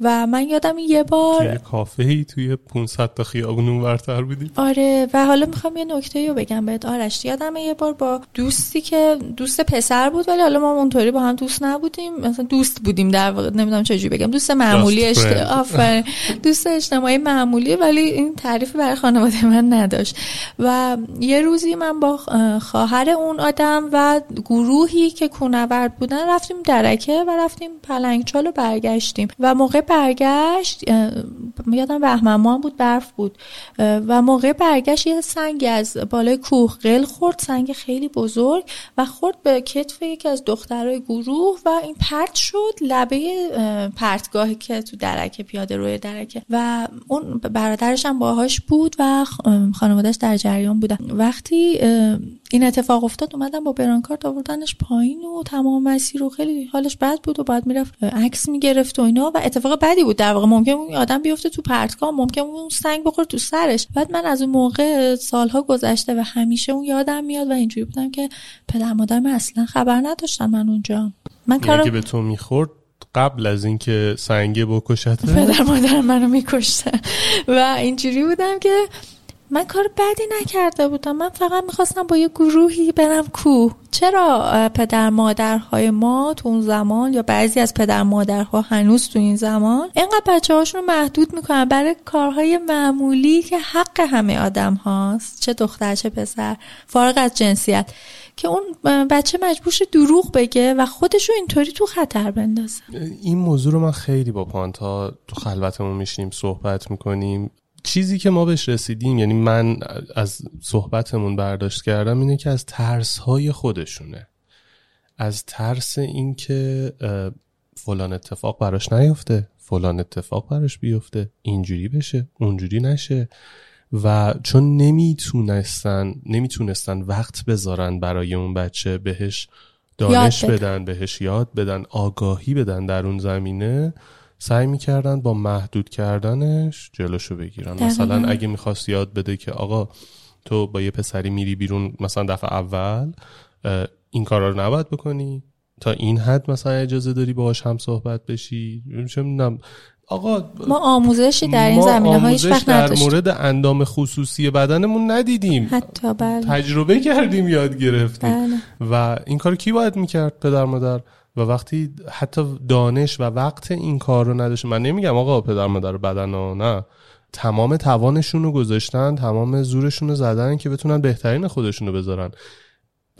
و من یادم یه بار توی کافه ای توی 500 تا خیابون اونورتر بودی آره و حالا می‌خوام یه نکته رو بگم بهت. آرش یادم یه بار با دوستی که دوست پسر بود ولی حالا ما اونطوری با هم دوست نبودیم. مثلا دوست بودیم در واقع نمی‌دونم چجوری بگم. دوست معمولی Just اشت... friend. آفرین. دوست اجتماعی معمولی ولی این تعریفی برای خانواده من نداشت. و یه روزی من با اه، خواهر اون آدم و گروهی که کونورد بودن رفتیم درکه و رفتیم پلنگچال و برگشتیم. و موقع برگشت یادم بهمن ماه بود برف بود. و موقع برگشت یه سنگ از بالای کوه قل خورد سنگ خیلی بزرگ و خورد به کتف یکی از دخترای گروه و این پرت شد لبه اه، پرتگاهی که تو درکه پیاده روی درکه و اون برادرش هم باهاش بود و خانوادهش در جریان بودن. وقتی این اتفاق افتاد اومدن با برانکارت آوردنش پایین و تمام مسیر رو خیلی حالش بد بود و بعد می‌رفت عکس می‌گرفت و اینا و اتفاق بدی بود در واقع. ممکن بود این آدم بیفته تو پرتگاه ممکن بود اون سنگ بخوره تو سرش. بعد من از اون موقع سالها گذشته و همیشه اون یادم میاد و اینجوری بودم که پدر مادرم اصلا خبر نداشتن من اونجا. من یعنی کارو به تو می‌خورد قبل از اینکه سنگه بکشته پدر مادر منو میکشتن و اینجوری بودم که من کار بدی نکرده بودم. من فقط می‌خواستم با یه گروهی برم کوه. چرا پدر مادرهای ما تو اون زمان یا بعضی از پدر مادرها هنوز تو این زمان؟ اینقدر بچه هاشون رو محدود می‌کنن. برای کارهای معمولی که حق همه آدم هاست. چه دختر چه پسر. فارغ از جنسیت. که اون بچه مجبور شه دروغ بگه و خودشو اینطوری تو خطر بندازه. این موضوع رو من خیلی با پانتا تو خلوتمون میشیم صحبت می‌کنیم. چیزی که ما بهش رسیدیم یعنی من از صحبتمون برداشت کردم اینه که از ترس های خودشونه. از ترس اینکه فلان اتفاق براش نیفته فلان اتفاق براش بیفته اینجوری بشه اونجوری نشه. و چون نمی‌تونستن نمی‌تونستن وقت بذارن برای اون بچه بهش دانش بدن بهش یاد بدن آگاهی بدن در اون زمینه سعی می‌کردن با محدود کردنش جلوشو بگیرن. دقیقاً. مثلا اگه می‌خواست یاد بده که آقا تو با یه پسری میری بیرون مثلا دفعه اول این کارا رو نباید بکنی. تا این حد مثلا اجازه داری باهاش هم صحبت بشی. چه می‌دونم. آقا ما آموزشی در این زمینه ها هیچ وقت در نداشتیم. مورد اندام خصوصی بدنمون ندیدیم. حتی بله. تجربه کردیم یاد گرفتیم. بله. و این کار کی باید می‌کرد پدر مادر؟ و وقتی حتی دانش و وقت این کار رو نداشت من نمیگم آقا پدر مادر بدن ها نه. تمام توانشون رو گذاشتن تمام زورشون رو زدن که بتونن بهترین خودشون رو بذارن.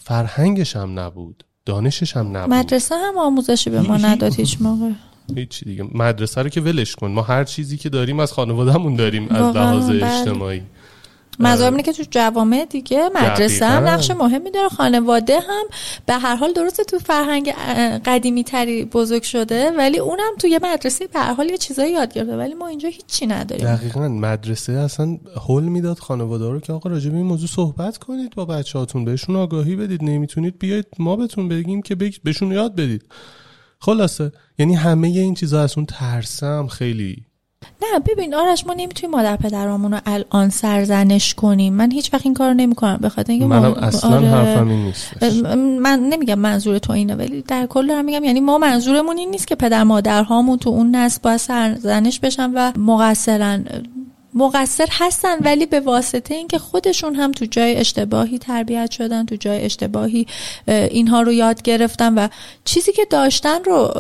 فرهنگش هم نبود دانشش هم نبود. مدرسه هم آموزشی به ما هیچ- نداد هیچ موقع. هیچی دیگه. مدرسه رو که ولش کن. ما هر چیزی که داریم از خانوادهمون داریم از لحاظ بله. اجتماعی. منظورم اینه که تو جوامع دیگه مدرسه هم. نقش مهمی داره خانواده هم. به هر حال درسته تو فرهنگ قدیمی تری بزرگ شده ولی اونم تو یه مدرسه به هر حال یه چیزایی یاد گرفته ولی ما اینجا هیچی نداریم. دقیقا. مدرسه اصلا حل می‌داد خانواده رو که آقا راجع به این موضوع صحبت کنید با بچه هاتون بهشون آگاهی بدید. نمی‌تونید بیاید ما بهتون بگیم که بهشون یاد بدید. خلاصه. یعنی همه این چیزا از اون ترسم خیلی نه ببین آرش ما نمی‌تونیم مادر پدرامون رو الان سرزنش کنیم. من هیچ وقت این کار نمی‌کنم. به خاطر اینکه منم اصلا آره. حرفم این نیست. من نمیگم منظور تو اینه ولی در کل دارم میگم یعنی ما منظورمون این نیست که پدر مادرهامون تو اون نسل باید سرزنش بشن و مقصرن مقصر هستن ولی به واسطه اینکه خودشون هم تو جای اشتباهی تربیت شدن تو جای اشتباهی اه، اینها رو یاد گرفتن و چیزی که داشتن رو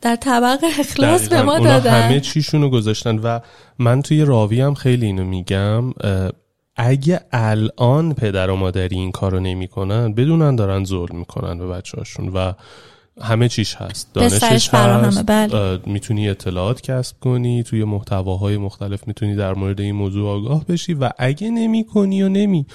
در طبق اخلاص به. ما دادن همه چیشونو گذاشتن و من توی راوی هم خیلی اینو میگم اگه الان پدر و مادری این کارو نمی‌کنن بدونن دارن ظلم می‌کنن به بچه هاشون و همه چیش هست. دانشش هست. بله. می‌تونی اطلاعات کسب کنی توی محتواهای مختلف می‌تونی در مورد این موضوع آگاه بشی و اگه نمی کنی و نمی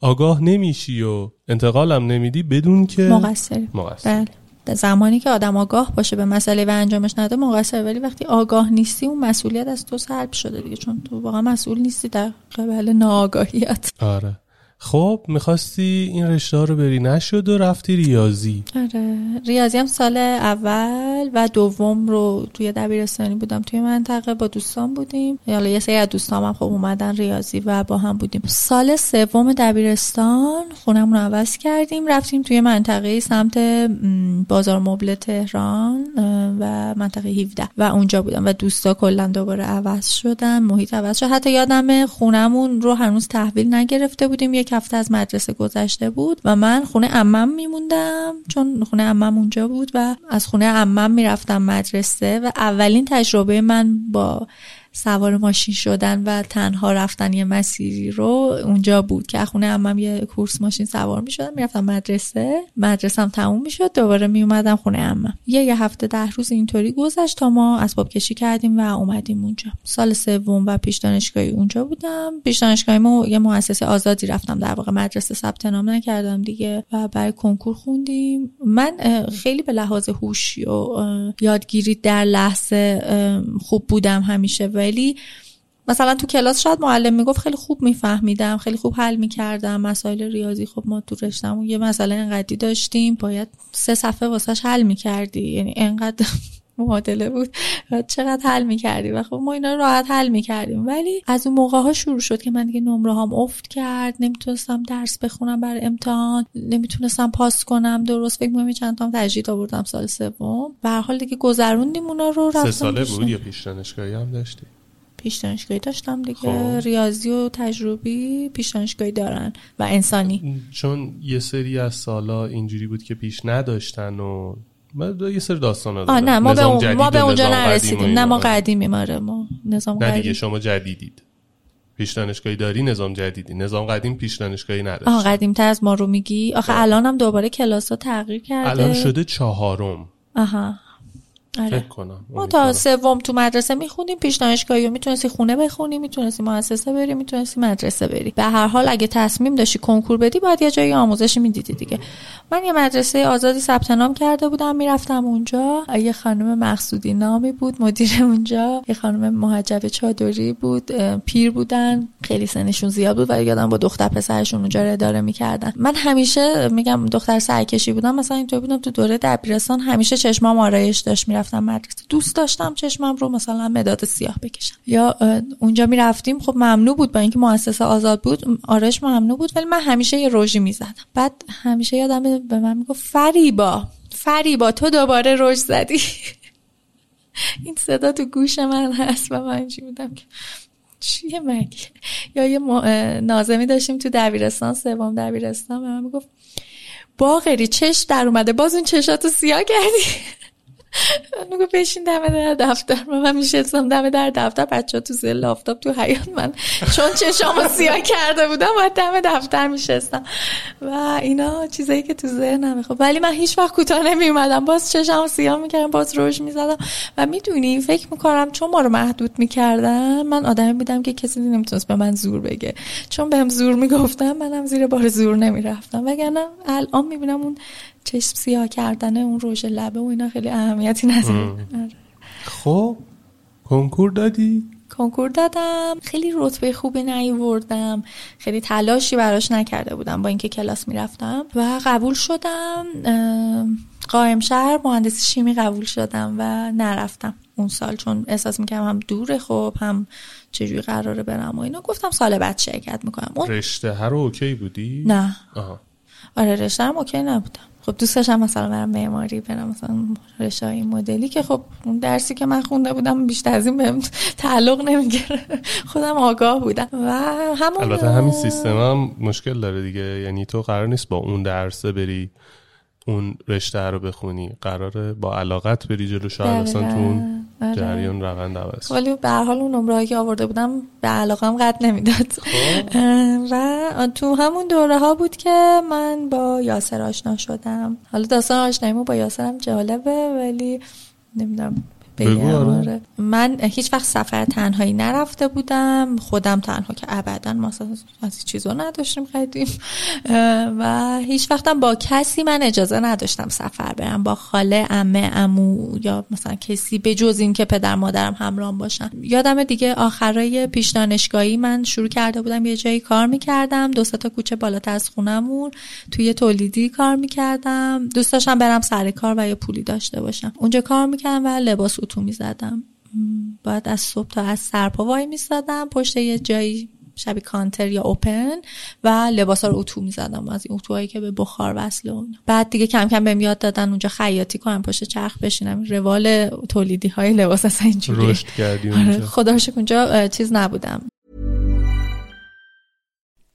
آگاه نمیشی و انتقالم نمیدی بدون که مقصری. مقصر بله. در زمانی که آدم آگاه باشه به مسئله و انجامش نده مقصر. ولی وقتی آگاه نیستی اون مسئولیت از تو سلب شده دیگه چون تو واقعا مسئول نیستی در قبل ناآگاهیت. آره. خب می‌خواستی این رشته رو بری نشد و رفتی ریاضی. آره. ریاضی هم سال اول و دوم رو توی دبیرستانی بودم توی منطقه با دوستان بودیم. حالا یه سری از دوستان هم خب اومدن ریاضی و با هم بودیم. سال سوم دبیرستان خونمون رو عوض کردیم رفتیم توی منطقه سمت بازار مبل تهران و منطقه 17 و اونجا بودم و دوستا کلا دوباره عوض شدن محیط عوض شد. حتی یادم خونمون رو هنوز تحویل نگرفته بودیم یک هفته از مدرسه گذشته بود و من خونه عمم میموندم چون خونه عمم اونجا بود و از خونه عمم می‌رفتم مدرسه و اولین تجربه من با سوار ماشین شدن و تنها رفتن یه مسیری رو اونجا بود که خونه عمم یه کورس ماشین سوار می شدم می‌رفتم مدرسه مدرسم تموم می شد دوباره می اومدم خونه عمم. یه یه هفته ده روز اینطوری گذشت تا ما اسباب کشی کردیم و اومدیم اونجا. سال سوم و پیش دانشگاهی اونجا بودم. پیش دانشگاهی ما یه مؤسسه آزادی رفتم در واقع مدرسه ثبت نام نکردم دیگه و برای کنکور خوندیم. من خیلی به لحاظ هوشی و یادگیری در لحظه خوب بودم همیشه ولی مثلا تو کلاس شاید معلم می‌گفت خیلی خوب میفهمیدم خیلی خوب حل می‌کردم مسائل ریاضی خب ما تو رشتهمون یه مسئله انقدری داشتیم باید سه صفحه واسش حل می‌کردی. یعنی انقدر معادله بود. و چقدر حل می‌کردی؟ و خب ما اینا راحت حل می‌کردیم. ولی از اون موقع ها شروع شد که من دیگه نمره هم افت کرد. نمی‌تونستم درس بخونم برای امتحان. نمی‌تونستم پاس کنم. درست فکر می‌کنم چند تا هم تجدید آوردم سال سوم. به هر حال دیگه گذروندیم اونا رو. رفتم سه ساله بود یا پیش دانشگاهی هم داشتی؟ پیش دانشگاهی داشتم دیگه. خب. ریاضی و تجربی پیش دانشگاهی دارن و انسانی. چون یه سری از سالا اینجوری بود که پیش نداشتن و یه سری داستان آه نه ما به, اون- ما به اونجا نرسیدیم. نه ما قدیم قدیمیم آره ما نظام نه دیگه شما جدیدید. پیش دانشگاهی داری نظام جدیدی. نظام قدیم پیش دانشگاهی نداشت. آه قدیم تر از ما رو میگی؟ آخه الان هم دوباره کلاس ها تغییر کرده. الان شده چهارم. آها. آره. کنم ما تا سوم تو مدرسه می‌خونیم پیش دانشگاهی می‌تونستی خونه بخونی می‌تونستی مؤسسه بری می‌تونستی مدرسه بری. به هر حال اگه تصمیم داشتی کنکور بدی باید یه جایی آموزشی می‌دیدی دیگه. من یه مدرسه آزادی ثبت نام کرده بودم می‌رفتم اونجا. یه خانم مقصودی نامی بود مدیر اونجا. یه خانم محجب چادری بود پیر بودن. خیلی سنشون زیاد بود و یادم با دختر پسرشون اونجا رو اداره می‌کردن. من همیشه میگم دختر سرکشی بودم مثلا اینطور بودم تو دوره دبیرستان همیشه چشمام آرایش داشت می‌رفتم مدرسه. دوست داشتم چشمم رو مثلا مداد سیاه بکشم. یا اونجا می‌رفتیم خب ممنوع بود با اینکه مؤسسه آزاد بود. آرایش ممنوع بود ولی من همیشه یه روژی می‌زدم بعد همیشه یادم به من می‌گفت فریبا فریبا تو دوباره رژ زدی. این صدا تو گوش من هست و من اینجوری بودم که؟ چیه مگه؟ یا یه نازمی داشتیم تو دبیرستان سوم دبیرستان به من می‌گفت باغری چش در اومده. باز اون چشاتو سیاه کردی. من میگو بشین دم در دفتر. من, من میشستم دم در دفتر. بچه تو زل آفتاب تو حیات من. چون چشامو سیاه کرده بودم و دم دفتر میشستم. و اینا چیزایی که تو ذهنم خب ولی من هیچ وقت کوتاه نمی اومدم باز چشامو سیاه می‌کردم باز روش می‌زدم. و می‌دونی فکر می‌کنم چون ما رو محدود می‌کردن من آدمی بودم که کسی نمی‌تونست به من زور بگه. چون بهم زور می‌گفتم منم زیر بار زور نمی‌رفتم. وگرنه الان می‌بینم اون چشم سیاه کردن اون روژ لبه و اینا خیلی اهمیتی نداره. آره. خب کنکور دادی؟ کنکور دادم. خیلی رتبه خوبی نیوردم خیلی تلاشی براش نکرده بودم با اینکه کلاس می‌رفتم. و قبول شدم. قائم شهر مهندسی شیمی قبول شدم و نرفتم اون سال چون احساس می‌کنم هم دوره خب هم چجوری قراره برم و اینا. گفتم سال بعد شرکت می‌کنم. اون رشته هر اوکی بودی؟ نه. آها. آره رشته هم اوکی نبودم. خب دوست داشتم مثلا برم معماری برم مثلا رشته این مدلی که خب اون درسی که من خونده بودم بیشتر از این بهم تعلق نمی‌گیره خودم آگاه بودم. و همون البته همین سیستم هم مشکل داره دیگه. یعنی تو قرار نیست با اون درسه بری اون رشته رو بخونی قراره با علاقت بری جلو شاید اصلا تو اون آره. جریان روند عوض. ولی به هر حال اون نمره‌ای که آورده بودم به علاقم قد نمی‌داد خب. و تو همون دوره ها بود که من با یاسر آشنا شدم حالا داستان آشناییمو با یاسرم جالبه ولی نمی‌دونم بگم آره. آره. من هیچ وقت سفر تنهایی نرفته بودم. خودم تنها که ابدا ما از چیزا نداشتیم قدیم. و هیچ وقتم با کسی من اجازه نداشتم سفر برم. با خاله عمه عمو یا مثلا کسی به جز این که پدر مادرم همراهم باشن. یادم دیگه آخرای پیش دانشگاهی من شروع کرده بودم یه جایی کار می‌کردم. دو تا کوچه بالاتر از خونمون توی تولیدی کار می‌کردم. دوست داشتم برم سر کار و یه پولی داشته باشم. اونجا کار می‌کردم و لباس اتو می‌زدم. باید از صبح تا از سرپا وای میستادم پشت یه جایی شبیه کانتر یا اوپن و لباسا رو اتو می‌زدم از این اتوهایی که به بخار وصله اینا. بعد دیگه کم کم بهم یاد دادن اونجا خیاطی کنم پشت چرخ بشینم. روال تولیدی های لباس اصلا اینجوریه. رشد کردی آره، اونجا. خدا اونجا چیز نبودم.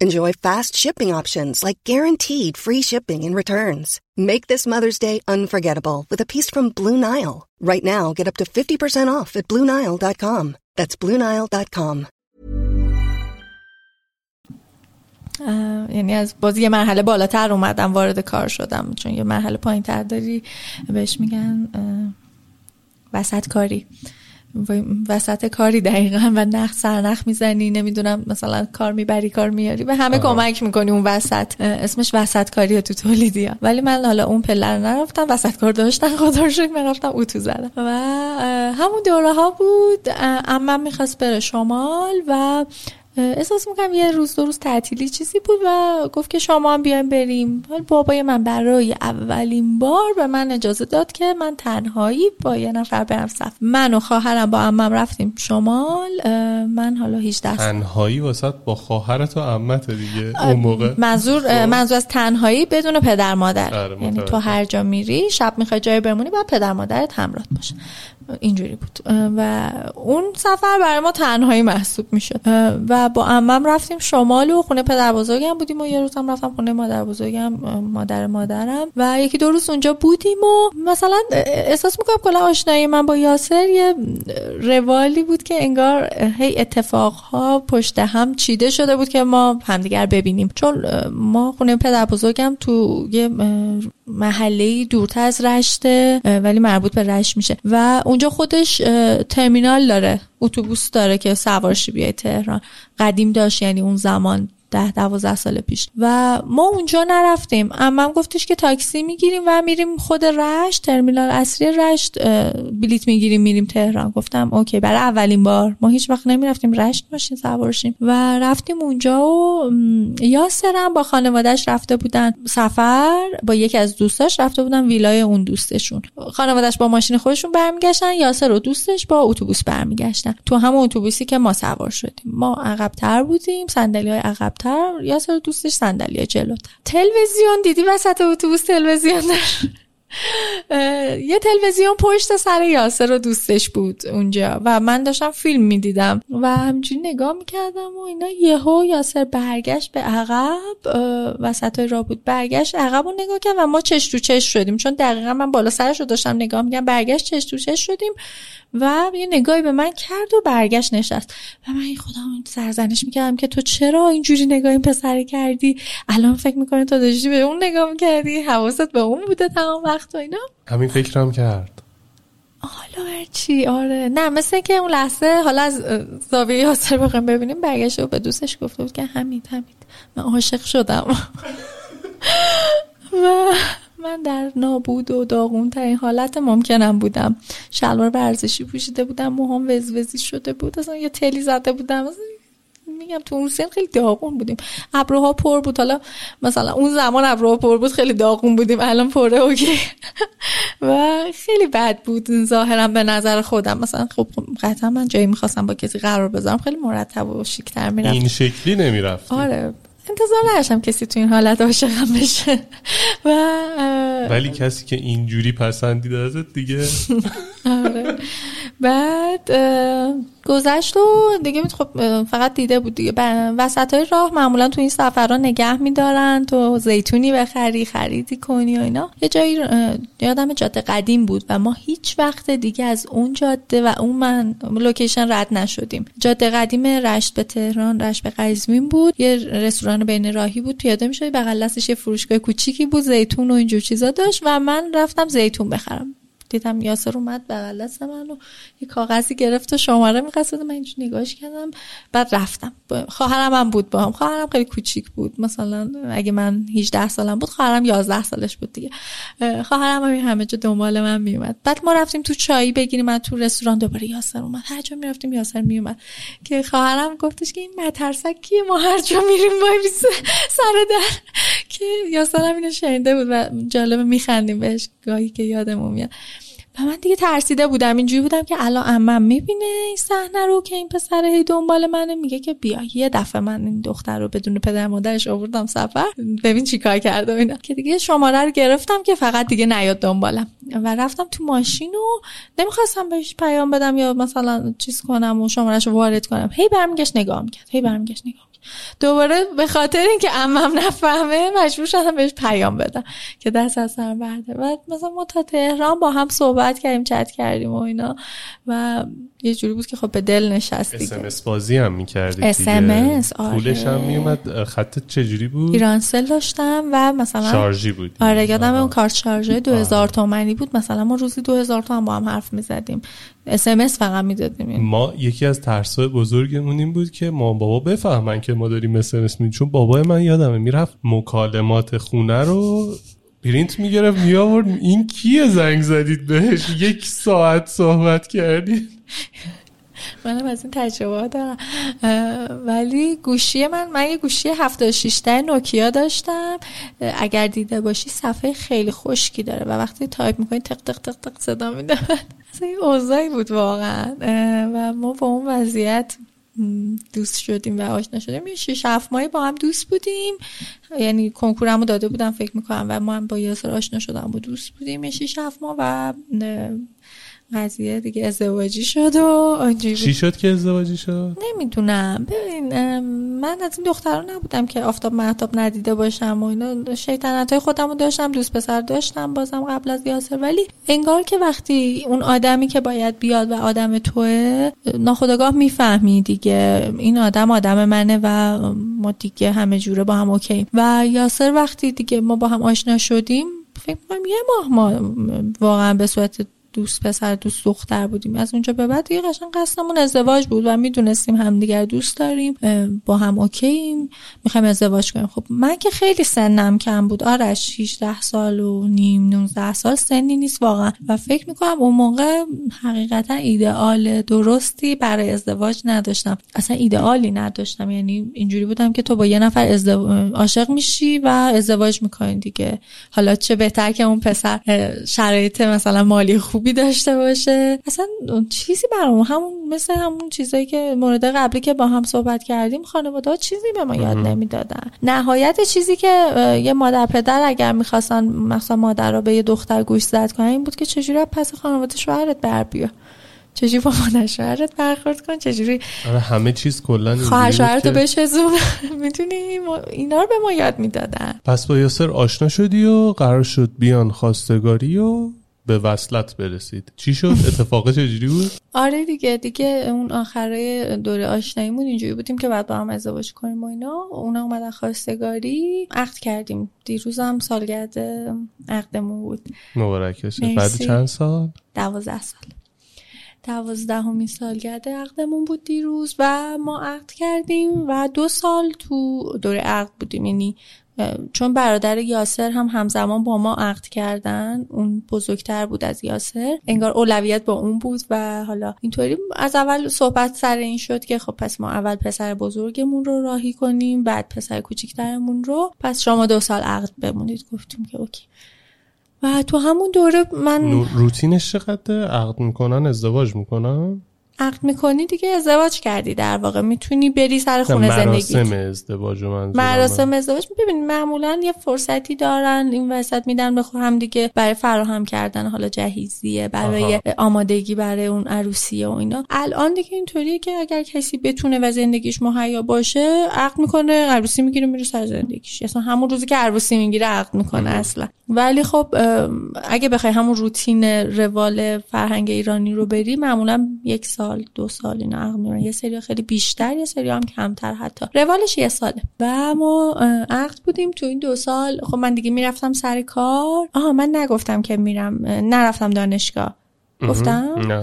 Enjoy fast shipping options like guaranteed free shipping and returns. Make this Mother's Day unforgettable with a piece from Blue Nile. Right now, get up to 50% off at BlueNile.com. That's BlueNile.com. اه، یعنی از باز یه مرحله بالاتر اومدم وارد کار شدم چون یه مرحله پایین تر داری بهش میگن اه، وسط کاری و- وسط کاری دقیقا و نخ سرنخ می‌زنی نمی‌دونم مثلا کار می‌بری کار میاری به همه کمک می‌کنی اون وسط. اسمش وسط کاریه تو تولیدی ها. ولی من حالا اون پله رو نرفتم وسط کار داشتن خدا رو شکر من رفتم اتو زدم. و همون دوره ها بود عمم می‌خواست بره شمال و احساس می‌کنم یه روز دو روز تعطیلی چیزی بود و گفت که شما هم بیایم بریم. ولی بابای من برای اولین بار به من اجازه داد که من تنهایی با یه نفر برم سفر من و خواهرم با عمم رفتیم شمال من حالا 18 سال. تنهایی واسط با خواهرت و عمت دیگه اون موقع؟ منظور اه، منظور از تنهایی بدون پدر مادر. آره، یعنی تو. هر جا میری شب می‌خوای جای بمونی باید پدر مادرت همراه باشه. اینجوری بود. و اون سفر برای ما تنهایی محسوب می‌شد. و با عمم رفتیم شمال و خونه پدر بزرگم بودیم و یه روز هم رفتم خونه مادر بزرگم مادر مادرم. و یکی دو روز اونجا بودیم و مثلا احساس می‌کنم کلا آشنایی من با یاسر یه روالی بود که انگار هی اتفاقها پشت هم چیده شده بود که ما همدیگر ببینیم. چون ما خونه پدر بزرگم تو یه محله دورتر از رشته ولی مربوط به رشت میشه. و اونجا خودش ترمینال داره اتوبوس داره که سوارشی بیای تهران. قدیم داشت یعنی اون زمان ده دوازده سال پیش. و ما اونجا نرفتیم. امم گفتش که تاکسی می‌گیریم و میریم خود رشت ترمینال اصلی رشت بلیت می‌گیریم میریم تهران. گفتم اوکی برای اولین بار. ما هیچ وقت نمی‌رفتیم رشت ماشین سوارشیم و رفتیم اونجا و یاسرم با خانوادهش رفته بودن سفر. با یکی از دوستاش رفته بودن ویلای اون دوستشون. خانوادهش با ماشین خودشون برمیگشتن یاسر و دوستش با اتوبوس برمیگشتن. تو همون اتوبوسی که ما سوار شدیم. ما عقبتر بودیم صندلی های عقبتر یاسر دوستش صندلی جلوتر؟ تلویزیون دیدی وسط اتوبوس تلویزیون یه تلویزیون پشت سر یاسر و دوستش بود اونجا و من داشتم فیلم می‌دیدم و همجوری نگاه می‌کردم و اینا یهو یاسر برگشت به عقب وسط را بود. برگشت عقب رو نگاه کرد و ما چش تو چش شدیم. چون دقیقا من بالا سرش رو داشتم نگاه می‌کردم. برگشت چش تو چش شدیم و یه نگاهی به من کرد و برگشت نشست. و من خودم سرزنش می‌کردم که تو چرا اینجوری نگاه این پسری کردی؟ الان فکر می‌کنی تو داشتی به اون نگاه می‌کردی؟ حواست به اون بوده تمام وقت. و اینا؟ همین فکرم کرد. حالا چی آره. نه مثل که اون لحظه حالا از زاویه یاسر بخوایم ببینیم برگشت و به دوستش گفته بود که همین همین من عاشق شدم. و من در نابود و داغون ترین حالت ممکنم بودم. شلوار ورزشی پوشیده بودم موهام وزوزی شده بود. اصلا یه تلی زده بودم. میگم تو اون سن خیلی داغون بودیم. ابروها پر بود. حالا مثلا اون زمان ابروها پر بود خیلی داغون بودیم. الان پره اوکی. و خیلی بد بود ظاهرا به نظر خودم. مثلا خب قطعا من جایی می‌خواستم با کسی قرار بذارم خیلی مرتب و شیکتر می‌رفت این شکلی نمی‌رفت آره. انتظار نداشتم کسی تو این حالت عاشقم بشه. و ولی کسی که اینجوری پسندیده ازت دیگه. آره. بعد گذشت و دیگه خب فقط دیده بود دیگه. وسط های راه معمولا تو این سفرها نگه میدارن. تو زیتونی بخری خریدی کنی و اینا. یه جایی یادم جاده قدیم بود و ما هیچ وقت دیگه از اون جاده و اون من لوکیشن رد نشدیم. جاده قدیم رشت به تهران رشت به قزوین بود. یه رستوران بین راهی بود. پیاده می‌شدی؟ بغل دستش یه فروشگاه کوچیکی بود. زیتون و اینجور چیزا داشت و من رفتم زیتون بخرم. دیدم یاسر اومد بغل دست من و یه کاغذی گرفت و شماره می‌خواست من اینجوری نگاهش کردم. بعد رفتم. خواهرم هم بود با هم خواهرم خیلی کوچیک بود. مثلا اگه من 18 سالم بود خواهرم 11 سالش بود دیگه. خواهرم هم همه جا دنبال من میومد بعد ما رفتیم تو چایی بگیریم من تو رستوران دوباره یاسر اومد. هر جا می‌رفتیم یاسر میومد که خواهرم گفتش که این مترسک کیه؟ ما هر جا میریم وای سر در. که یاسر هم اینو شنیده بود و جالبه میخندیم بهش گاهی که یادمون میاد. و من دیگه ترسیده بودم اینجوری بودم که الان عمم می‌بینه این صحنه رو که این پسر هی دنبال منه میگه که بیا یه دفعه من این دختر رو بدون پدر مادرش آوردم سفر ببین چیکار کرده اینا. که دیگه شماره رو گرفتم که فقط دیگه نیاد دنبالم. و رفتم تو ماشین و نمی‌خواستم بهش پیام بدم یا مثلا چیز کنم و شمارش وارد کنم. هی برمیگشت نگاه می‌کرد هی برمیگشت نگاه دوباره به خاطر اینکه عمم نفهمه مجبور شدم بهش پیام بدم که دست از سر برده بعد مثلا ما تا تهران با هم صحبت کردیم چت کردیم و اینا و یه جوری بود که خب به دل نشست دیگه. اسمس بازی هم می‌کردی اسمس آره. پولش هم میومد خطت چجوری بود؟ ایرانسل داشتم و مثلا شارژی بود. آره یادم اون کارت شارژه 2000 تومانی بود. مثلا ما روزی 2000 تومن با هم حرف می‌زدیم. اسمس فقط می‌دادیم. ما یکی از ترسای بزرگمون این بود که ما بابا بفهمن که ما داریم اسمس می چون بابای من یادمه می‌رفت مکالمات خونه رو پرینت می‌گرفت می آورد این کیه زنگ زدید بهش؟ یک ساعت صحبت کردید. منم از این تجربه دارم. ولی گوشی من من یه گوشی 76 تا نوکیا داشتم. اگر دیده باشی صفحه خیلی خشکی داره و وقتی تایپ می‌کنی تق تق تق تق صدا میده. این اوضاعی بود واقعا. و ما با اون وضعیت دوست شدیم و آشنا شدیم. یه شش هفت ماهی با هم دوست بودیم. یعنی کنکورمو داده بودم فکر می‌کنم. و ما هم با یاسر آشنا شدم و دوست بودیم. یه شش هفت ماه و قضیه دیگه ازدواجی شد و چی شد که ازدواجی شد؟ نمی‌دونم. ببین من از این دخترها نبودم که آفتاب محتاب ندیده باشم و اینا. شیطنت های خودم رو داشتم دوست پسر داشتم بازم قبل از یاسر. ولی انگار که وقتی اون آدمی که باید بیاد و آدم توه ناخداگاه می‌فهمی دیگه. این آدم آدم منه و ما دیگه همه جوره با هم اوکی و یاسر وقتی دیگه ما با هم آشنا شدیم فکر کنم یه ماه ما واقعا به صورت دوست پسر دوست دختر بودیم. از اونجا به بعد دیگه قشنگ قصدمون ازدواج بود و می‌دونستیم همدیگر دوست داریم با هم اوکییم می‌خوایم ازدواج کنیم. خب من که خیلی سنم کم بود. آرش 18 سال و نیم 19 سال سنی نیست واقعا. و فکر می‌کنم اون موقع حقیقتا ایدئال درستی برای ازدواج نداشتم. اصلا ایدئالی نداشتم. یعنی اینجوری بودم که تو با یه نفر عاشق میشی و ازدواج می‌کنی دیگه. حالا چه بهتر که اون پسر شرایط مثلا مالی خوبی داشته باشه. اصلا چیزی برام همون مثل همون چیزایی که مورد قبلی که با هم صحبت کردیم خانواده چیزی به ما یاد نمی‌دادن. نهایت چیزی که یه مادر پدر اگر می‌خواستن مثلا مادر رو به یه دختر گوش زد کنن این بود که چجوری پس خانواده شوهرت بر بیا چجوری با مادر شوهرت برخورد کن؟ چجوری آره همه چیز کلا خواهر شوهرتو بشزون می‌تونی اینا رو به ما یاد می‌دادن. پس با یاسر آشنا شدی و قرار شد بیان خواستگاری و به وصلت برسید. چی شد؟ اتفاق چجوری بود؟ آره دیگه دیگه اون آخره دوره آشناییمون اینجوری بودیم که بعد با هم ازدواج کنیم و اینا. اونا اومدن خواستگاری عقد کردیم. دیروز هم سالگرد عقدمون بود. مبارک باشه بعد چند سال؟ دوازده سال. دوازدهمین سالگرد عقدمون بود دیروز و ما عقد کردیم و دو سال تو دوره عقد بودیم. یعنی چون برادر یاسر هم همزمان با ما عقد کردن اون بزرگتر بود از یاسر. انگار اولویت با اون بود و حالا اینطوری از اول صحبت سر این شد که خب پس ما اول پسر بزرگمون رو راهی کنیم بعد پسر کوچیکترمون رو. پس شما دو سال عقد بمونید. گفتیم که اوکی. و تو همون دوره من روتینش چقدر عقد می‌کنن ازدواج می‌کنن؟ عقد می‌کنی دیگه ازدواج کردی در واقع. می‌تونی بری سر خونه زندگی مراسم ازدواج مراسم ازدواج. ببین معمولا یه فرصتی دارن. این وسط میدن به هم دیگه برای فراهم کردن حالا جهیزیه برای آمادگی برای اون عروسیه و اینا. الان دیگه اینطوریه که اگر کسی بتونه و زندگیش مهیا باشه عقد می‌کنه عروسی می‌گیره میره سر زندگیش. اصلا همون روزی که عروسی می‌گیره عقد می‌کنه اصلا. ولی خب اگه بخوای همون روتین روال فرهنگ ایرانی رو بری معمولا یک سال سال دو سال اینا عقد میرن یه سری خیلی بیشتر یه سری هم کمتر حتی. روالش یه ساله. و ما عقد بودیم تو این دو سال. خب من دیگه می‌رفتم سر کار. آها من نگفتم که میرم نرفتم دانشگاه. گفتم؟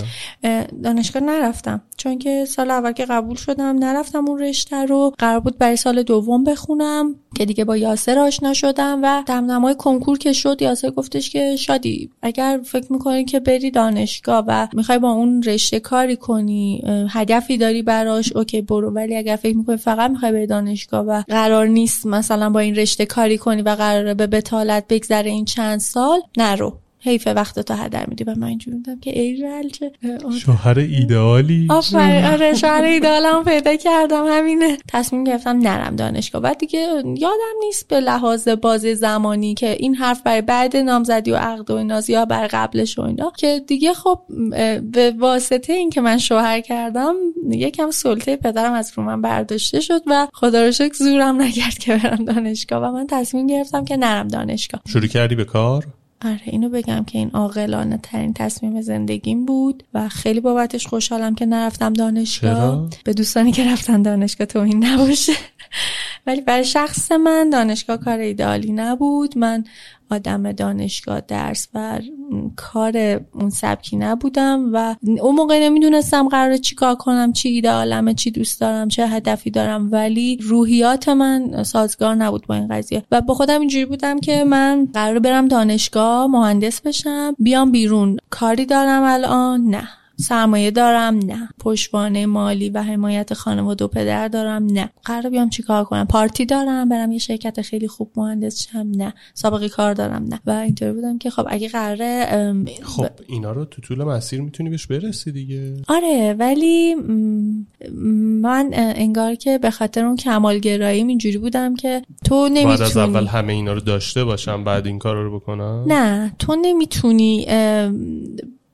دانشگاه نرفتم. چون که سال اول که قبول شدم نرفتم اون رشته رو. قرار بود برای سال دوم بخونم که دیگه با یاسر آشنا شدم و دمدمای کنکور که شد یاسر گفتش که شادی اگر فکر می‌کنی که بری دانشگاه و می‌خوای با اون رشته کاری کنی هدفی داری براش اوکی برو. ولی اگر فکر می‌کنی فقط می‌خوای بری دانشگاه و قرار نیست مثلا با این رشته کاری کنی و قراره به بتالت بگذره این چند سال نرو. حیف وقت تو هدر میدی. و من اینجوری بودم که ای رلچه شوهر ایدئالی. آفر آره شوهر ایدئالم پیدا کردم همینه. تصمیم گرفتم نرم دانشگاه. بعد دیگه یادم نیست به لحاظ باز زمانی که این حرف برای بعد نامزدی و عقد و اینا یا بر قبلش و اینا که دیگه خب به واسطه این که من شوهر کردم یکم سلطه پدرم از رو من برداشته شد و خدا رو شکر زورم نگرد که برم دانشگاه. و من تصمیم گرفتم که نرم دانشگاه. شروع کردی به کار؟ آره اینو بگم که این عاقلانه ترین تصمیم زندگیم بود و خیلی بابتش خوشحالم که نرفتم دانشگاه. به دوستانی که رفتن دانشگاه تو این نباشه. ولی برای شخص من دانشگاه کار ایدالی نبود. من آدم دانشگاه درس و کار اون سبکی نبودم و اون موقع نمی‌دونستم قرار چی کار کنم چی ایدئالمه چی دوست دارم چه هدفی دارم ولی روحیات من سازگار نبود با این قضیه. و با خودم اینجوری بودم که من قرار برم دانشگاه مهندس بشم بیام بیرون. کاری دارم الان؟ نه. سرمایه دارم؟ نه. پشتوانه مالی و حمایت خانواده و پدر دارم؟ نه. قرار بیام چیکار کنم؟ پارتی دارم؟ برم یه شرکت خیلی خوب مهندس شم؟ نه. سابقه کار دارم؟ نه. و اینطوری بودم که خب اگه قراره خب اینا رو تو طول مسیر می‌تونی بهش برسی دیگه. آره ولی من انگار که به خاطر اون کمالگراییم اینجوری بودم که تو نمی‌تونی بعد از اول همه اینا رو داشته باشم بعد این کار رو بکنم؟ نه. تو نمی‌تونی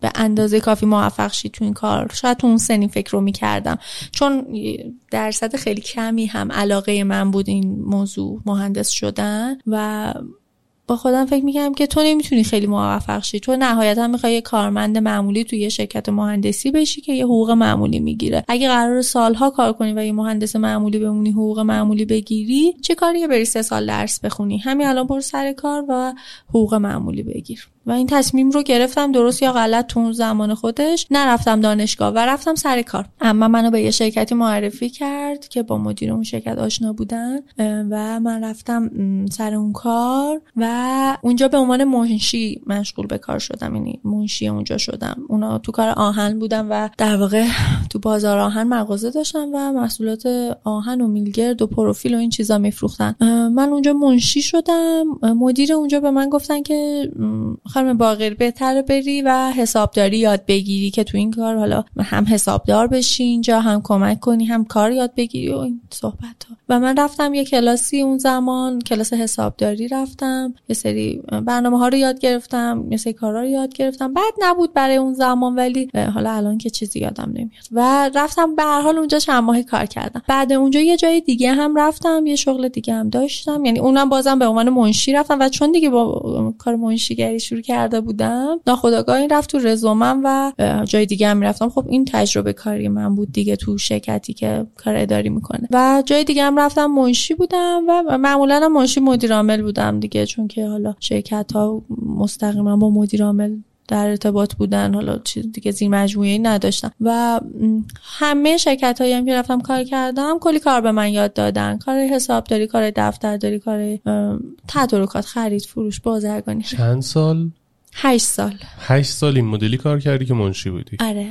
به اندازه کافی موفق شید تو این کار. شاید تو اون سنی فکر رو می‌کردم. چون درصد خیلی کمی هم علاقه من بود این موضوع مهندس شدن و با خودم فکر می‌کنم که تو نمی‌تونی خیلی موفق شی. تو نهایتا می‌خوای یه کارمند معمولی توی یه شرکت مهندسی بشی که یه حقوق معمولی می‌گیره. اگه قرار سالها کار کنی و یه مهندس معمولی بمونی حقوق معمولی بگیری چه کاریه بری سه سال درس بخونی؟ همین الان برو سر کار و حقوق معمولی بگیر. و این تصمیم رو گرفتم درست یا غلط تو اون زمان خودش. نرفتم دانشگاه و رفتم سر کار. اما منو به یه شرکتی معرفی کرد که با مدیر اون شرکت آشنا بودن و من رفتم سر اون کار و اونجا به عنوان منشی مشغول به کار شدم. یعنی منشی اونجا شدم. اونا تو کار آهن بودم و در واقع تو بازار آهن مغازه داشتم و محصولات آهن و میلگرد و پروفیل و این چیزا میفروختن. من اونجا منشی شدم. مدیر اونجا به من گفتن که خانم باقر بهتر بری و حسابداری یاد بگیری که تو این کار حالا هم حسابدار بشی اینجا هم کمک کنی هم کار یاد بگیری و این صحبت ها و من رفتم یه کلاسی اون زمان کلاس حسابداری رفتم یه سری برنامه ها رو یاد گرفتم یه سری کارا رو یاد گرفتم. بعد نبود برای اون زمان ولی حالا الان که چیزی یادم نمیاد. و رفتم به هر حال اونجا چند ماهی کار کردم. بعد اونجا یه جای دیگه هم رفتم یه شغل دیگه هم داشتم. یعنی اونم بازم به عنوان منشی رفتم و چون دیگه با کار منشیگری شروع کرده بودم. ناخداگاه این رفت تو رزومم و جای دیگه هم می‌رفتم. خب این تجربه کاری من بود دیگه تو شرکتی که کار اداری می‌کنه. و جای دیگه هم رفتم منشی بودم و معمولا منشی مدیر عامل بودم دیگه چون که حالا شرکت ها مستقیما با مدیر عامل در ارتباط بودن حالا چیز دیگه زیر مجموعه نداشتم. و همه شرکت هایی هم که رفتم کار کردم کلی کار به من یاد دادن. کار حسابداری کار دفترداری کار تدارکات خرید فروش بازرگانی. چند سال؟ هشت سال. هشت سال این مدلی کار کردی که منشی بودی. آره.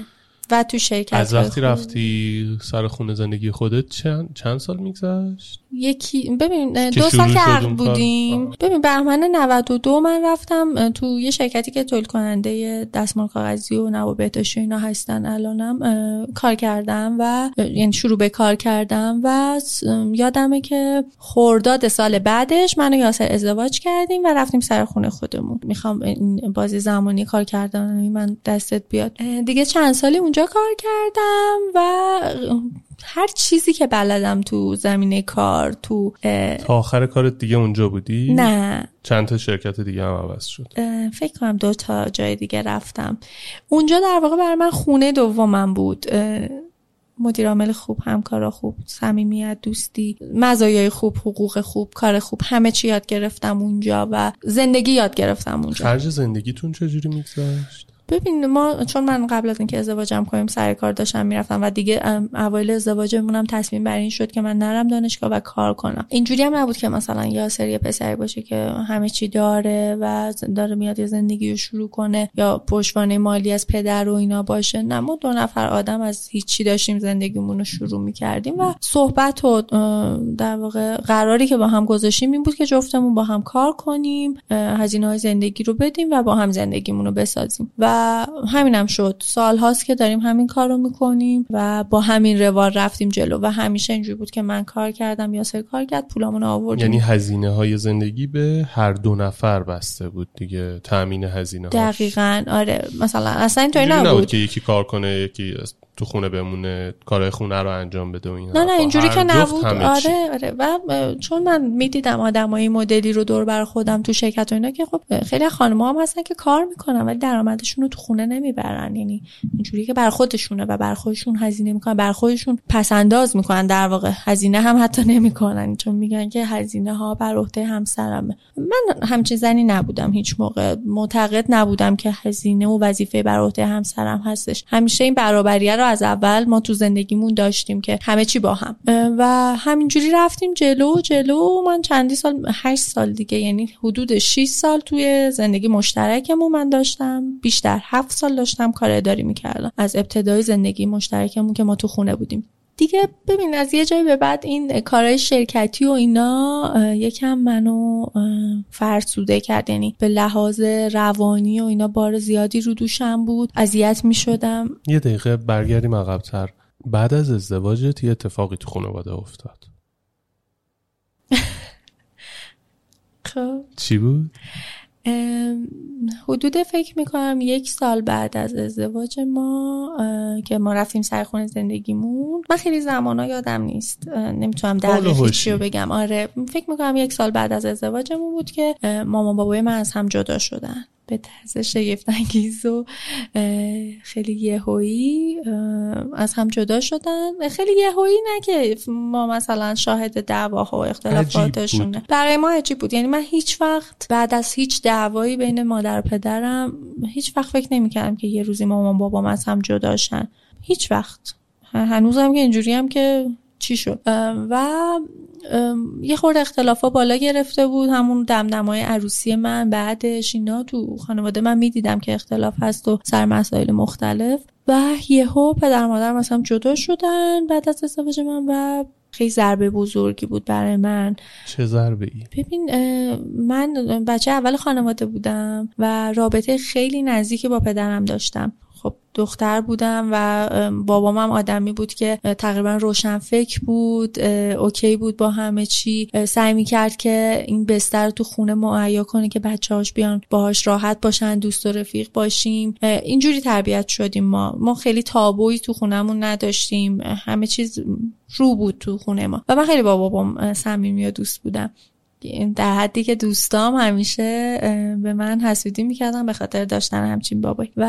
و تو شرکت از وقتی رفتی سر خونه زندگی خودت چند, چند سال میگذشت؟ یکی ببین دو سال که عقد بودیم. ببین بهمن 92 من رفتم تو یه شرکتی که تولید کننده دستمال کاغذی و نوار بهداشتی اینا هستن الانم کار کردم و یعنی شروع به کار کردم و یادمه که خرداد سال بعدش من و یاسر ازدواج کردیم و رفتیم سر خونه خودمون. می‌خوام این بازی زمانی کار کردن من دستت بیاد. دیگه چند سالی اونجا کار کردم و هر چیزی که بلدم تو زمینه کار تو تا آخر کارت دیگه اونجا بودی؟ نه. چند تا شرکت دیگه هم عوض شد؟ فکر کنم دو تا جای دیگه رفتم. اونجا در واقع برای من خونه دومم بود. مدیر عامل خوب همکارا خوب صمیمیت دوستی مزایای خوب حقوق خوب کار خوب همه چی یاد گرفتم اونجا و زندگی یاد گرفتم اونجا. خرج زندگیتون چجوری میگذشت؟ ببین ما چون من قبل از اینکه ازدواجم کنیم سر کار داشتم می‌رفتم و دیگه اوایل ازدواجمونم تصمیم بر این شد که من نرم دانشگاه و کار کنم. اینجوری هم نبود که مثلا یا سری پسری باشه که همه چی داره و داره میاد یه زندگی رو شروع کنه یا پشتوانه مالی از پدر و اینا باشه. نه ما دو نفر آدم از هیچی داشتیم زندگیمون رو شروع می‌کردیم و صحبت و در واقع قراری که با هم گذاشتیم این بود که جفتمون با هم کار کنیم هزینه های زندگی رو بدیم و با هم زندگیمون رو بسازیم. و همینم شد. سال هاست که داریم همین کار رو می‌کنیم و با همین روال رفتیم جلو و همیشه اینجوری بود که من کار کردم یا سر کار کرد پولامون آوردیم. یعنی هزینه های زندگی به هر دو نفر بسته بود دیگه تامین هزینه دقیقا. آره مثلا اصلا اینطوری نبود. نبود که یکی کار کنه یکی تو خونه بمونه کارهای خونه رو انجام بده و اینا نه نه اینجوری که نبود. آره آره. و چون من می‌دیدم آدمای مدلی رو دور بر خودم تو شرکت و اینا که خب خیلی خانم هم هستن که کار می‌کنن ولی درآمدشون رو تو خونه نمی‌برن. یعنی اینجوری که بر خودشونه و بر خودشون هزینه می‌کنن بر خودشون پس انداز می‌کنن. در واقع هزینه هم حتی نمی‌کنن. چون میگن که هزینه ها بر عهده همسرمه. من همچین زنی نبودم هیچ موقع. معتقد نبودم که هزینه و وظیفه بر عهده همسرم هستش. همیشه این برابریه رو از اول ما تو زندگیمون داشتیم که همه چی با هم. و همینجوری رفتیم جلو جلو من چندی سال هشت سال دیگه یعنی حدود 6 سال توی زندگی مشترکمون من داشتم. بیشتر هفت سال داشتم کار اداری می‌کردم. از ابتدای زندگی مشترکمون که ما تو خونه بودیم. دیگه ببین از یه جایی به بعد این کارهای شرکتی و اینا یکم منو فرسوده کرد. یعنی به لحاظ روانی و اینا بار زیادی رو دوشم بود. اذیت می شدم یه دقیقه برگردیم عقبتر. بعد از ازدواجت یه اتفاقی تو خانواده افتاد. خب. چی بود؟ حدود فکر می‌کنم یک سال بعد از ازدواج ما که ما رفتیم سر خونه زندگیمون. من خیلی زمانا یادم نیست. نمی‌تونم دقیق چی رو بگم. آره فکر می‌کنم یک سال بعد از ازدواجمون بود که مامان بابای من از هم جدا شدن. به طرز شگفت انگیز و خیلی یهویی از هم جدا شدن. خیلی یهویی نه که ما مثلا شاهد دعواها و اختلافاتشونه. برای ما عجیب بود. یعنی من هیچ وقت بعد از هیچ دعوایی بین مادر و پدرم هیچ وقت فکر نمی‌کردم که یه روزی مامان بابام از هم جداشن هیچ وقت. هنوزم که اینجوری هم که چی شد. و یه خورده اختلافا بالا گرفته بود. همون دمدمای عروسی من بعدش اینا تو خانواده من می‌دیدم که اختلاف هست و سر مسائل مختلف. و یهو پدر مادر مثلا جدا شدن بعد از ازدواج من و خیلی ضربه بزرگی بود برای من. چه ضربه ای؟ ببین من بچه اول خانواده بودم و رابطه خیلی نزدیکی با پدرم داشتم. خب دختر بودم و بابام هم آدمی بود که تقریبا روشن فکر بود اوکی بود با همه چی. سعی می کرد که این بستر تو خونه معیا کنه که بچه هاش بیان باهاش راحت باشن دوست و رفیق باشیم. اینجوری تربیت شدیم ما. ما خیلی تابویی تو خونهمون نداشتیم. همه چیز رو بود تو خونه ما. و من خیلی با بابام صمیمی و دوست بودم. در حدی که دوستام همیشه به من حسودی می‌کردن به خاطر داشتن همچین بابایی. و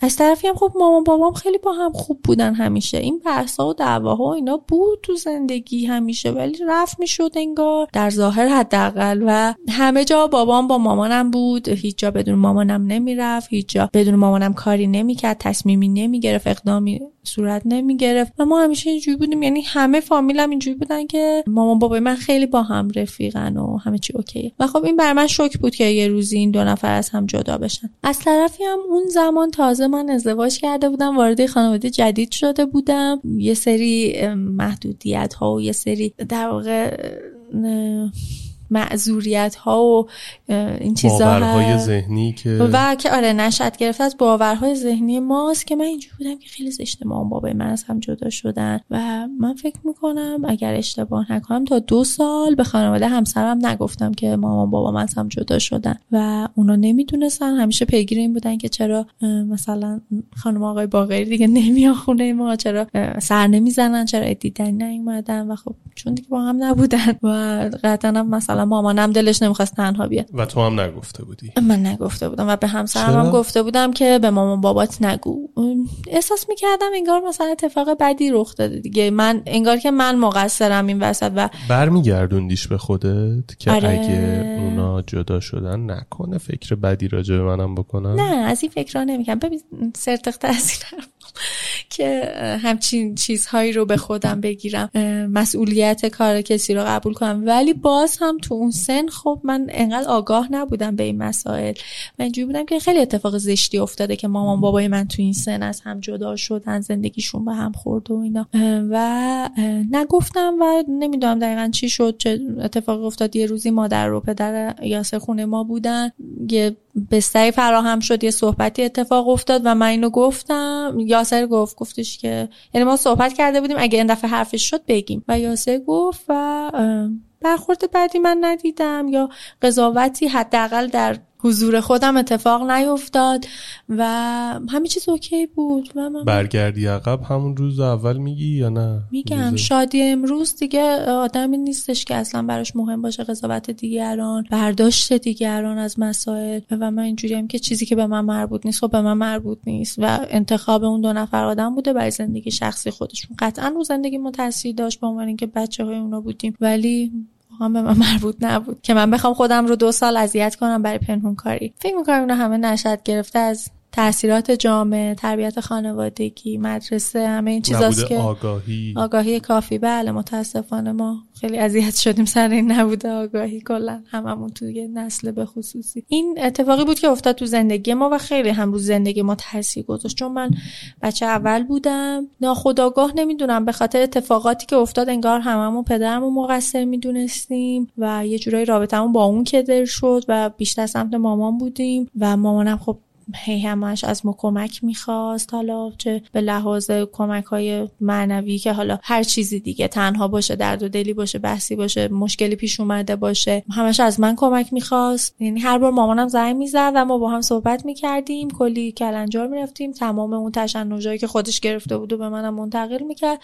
از طرفی هم خب مامان بابام خیلی با هم خوب بودن همیشه. این بحثا و دعواها و اینا بود تو زندگی همیشه ولی رفت می‌شد انگار در ظاهر حداقل. و همه جا بابام با مامانم بود. هیچ جا بدون مامانم نمی‌رفت. هیچ جا بدون مامانم کاری نمی‌کرد. تصمیمی نمی‌گرفت. اقدامی صورت نمی‌گرفت. و ما همیشه اینجوری بودیم. یعنی همه فامیلم اینجوری بودن که مامان بابای من خیلی با هم رفیقن. و همه چی اوکیه و خب این بر من شوک بود که یه روزی این دو نفر از هم جدا بشن. از طرفی هم اون زمان تازه من ازدواج کرده بودم وارد خانواده جدید شده بودم. یه سری محدودیت ها و یه سری در واقع معذوریت ها و این چیزا باورهای ذهنی که و که آره نشد گرفته از باورهای ذهنی ماست که من اینجوری بودم که خیلی زشته مامان بابای من از هم جدا شدن. و من فکر می‌کنم اگر اشتباه نکنم تا دو سال به خانواده همسرم نگفتم که مامان بابا من از هم جدا شدن. و اونا نمی‌دونستن. همیشه پیگیر این بودن که چرا مثلا خانم آقای باقری دیگه نمیان خونه ما. چرا سر نمی‌زنن. چرا دیدن نیومدن. و خب چون دیگه با هم نبودن. و قطعا مثلا مامانم دلش نمی‌خواست تنها بیاد. و تو هم نگفته بودی. من نگفته بودم و به همسرم هم گفته بودم که به مامان بابات نگو. احساس می‌کردم انگار مثلا اتفاق بدی رخ داده دیگه. من انگار که من مقصرم این وسط و برمیگردوندیش به خودت که آره... اگه اونا جدا شدن نکنه فکر بدی راجع به منم بکنن؟ نه از این فکرها نمی‌کنم. ببین سرتخته از این که همچین چیزهایی رو به خودم بگیرم. مسئولیت کار کسی رو قبول کنم. ولی باز هم تو اون سن خب من انقدر آگاه نبودم به این مسائل. من اینجوری بودم که خیلی اتفاق زشتی افتاده که مامان بابای من تو این سن از هم جدا شدن زندگیشون به هم خورد و اینا. و نگفتم و نمی‌دونم دقیقا چی شد چه اتفاق افتاد. یه روزی مادر رو پدر یاسر خونه ما بودن. یه بستری فراهم شد یه صحبتی اتفاق افتاد و من اینو گفتم. یاسر گفت گفتش که یعنی ما صحبت کرده بودیم اگه این دفعه حرفش شد بگیم. و یاسر گفت و برخورد بعدی من ندیدم یا قضاوتی حداقل در حضور خودم اتفاق نیفتاد و همه چیز اوکی بود. و من برگردی عقب همون روز اول میگی یا نه؟ میگم. شادی امروز دیگه آدمی نیستش که اصلا براش مهم باشه قضاوت دیگران برداشت دیگران از مسائل. و من اینجوریم که چیزی که به من مربوط نیست خب به من مربوط نیست. و انتخاب اون دو نفر آدم بوده برای زندگی شخصی خودشون. قطعا رو زندگی ما تاثیر داشت به عنوان اینکه بچه های اونا بودیم. ولی هم به من مربوط نبود که من بخوام خودم رو دو سال اذیت کنم برای پنهون کاری. فکر می‌کنم اینا همه نشد گرفته از تاثیرات جامعه تربیت خانوادگی مدرسه همه این چیزاست که آگاهی. آگاهی کافی. بله متاسفانه ما خیلی اذیت شدیم سر این نبوده آگاهی. کلا هممون توی نسل به خصوصی. این اتفاقی بود که افتاد تو زندگی ما و خیلی هم رو زندگی ما تاثیر گذاشت. چون من بچه اول بودم ناخداگاه نمی‌دونم. به خاطر اتفاقاتی که افتاد انگار هممون پدرمون مقصر می‌دونستیم و یه جورایی رابطمون با اون کدر شد و بیشتر سمت مامان بودیم و مامانم خب هی همش از ما کمک می‌خواست حالا چه به لحاظ کمک های معنوی که حالا هر چیزی دیگه تنها باشه درد و دلی باشه بحثی باشه مشکلی پیش اومده باشه همش از من کمک می‌خواست. یعنی هر بار مامانم زنگ می‌زد و ما با هم صحبت می‌کردیم کلی کلنجار می‌رفتیم تمام اون تشنجایی که خودش گرفته بود و به منم منتقل می‌کرد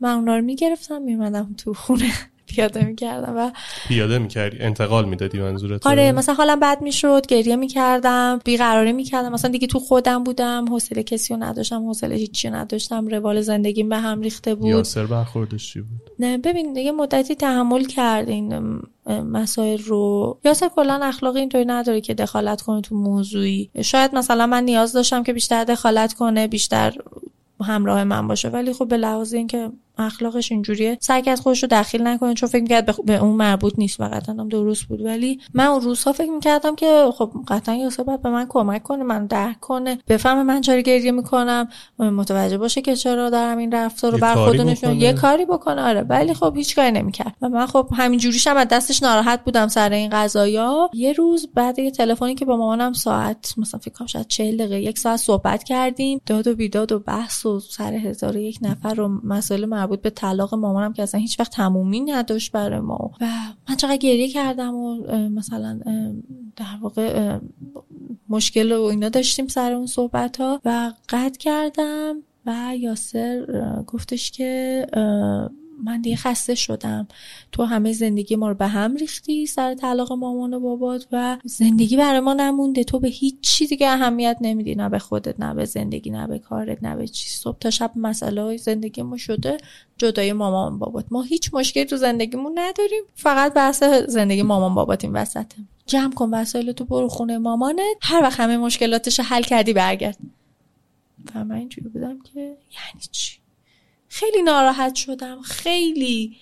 من اونا رو می‌گرفتم میمدم تو خونه. پیاده می‌کردم و پیاده می‌کردی؟ انتقال می‌دادی منظورت؟ آره مثلا حالم بد می‌شد گریه می‌کردم بیقراری می‌کردم. مثلا دیگه تو خودم بودم حوصله کسی رو نداشتم حوصله هیچی نداشتم روال زندگیم به هم ریخته بود. یاسر برخوردش چی بود؟ نه ببین دیگه مدتی تحمل کرد این مسائل رو. یاسر کلا اخلاق اینطوری نداره که دخالت کنه تو موضوعی. شاید مثلا من نیاز داشتم که بیشتر دخالت کنه بیشتر همراه من باشه. ولی خب به لحاظ اینکه اخلاقش اینجوریه. سعی کرد خودش رو دخیل نکنه چون فکر می‌کرد به اون مربوط نیست فقط هم درست بود. ولی من اون روزها فکر می‌کردم که خب قطعا یاسر باید به من کمک کنه من درک کنه بفهمه من چرا گریه می‌کنم. متوجه باشه که چرا دارم این رفتار رو بر خودونشون یه کاری بکنه. آره ولی خب هیچ کاری نمی‌کرد. و من خب همین جوریشم از دستش ناراحت بودم سر این قضايا یه روز بعد یه تلفنی که با مامانم ساعت مثلا فکر کنم شاید 40 دقیقه یک ساعت صحبت کردیم. داد و بیداد و بحث و سر هزار یک نفر رو مسائل مربوط به طلاق مامانم که اصلا هیچ وقت تمومی نداشت برای ما. و من چقدر گریه کردم و مثلا در واقع مشکل و اینا داشتیم سر اون صحبت ها و قطع کردم و یاسر گفتش که من دیگه خسته شدم. تو همه زندگی ما رو به هم ریختی سر طلاق مامان و بابات و زندگی برای ما نمونده. تو به هیچ چی دیگه اهمیت نمیدی. نه به خودت نه به زندگی نه به کارت نه به چی صبح تا شب مسئله های زندگی ما شده جدای مامان بابات. ما هیچ مشکلی تو زندگیمون نداریم. فقط بحث زندگی مامان بابات این وسطه. جمع کن وسایل تو برو خونه مامانت. هر وقت همه مشکلاتش حل کردی برگرد. و من اینجوری بودم که یعنی چی؟ خیلی ناراحت شدم. خیلی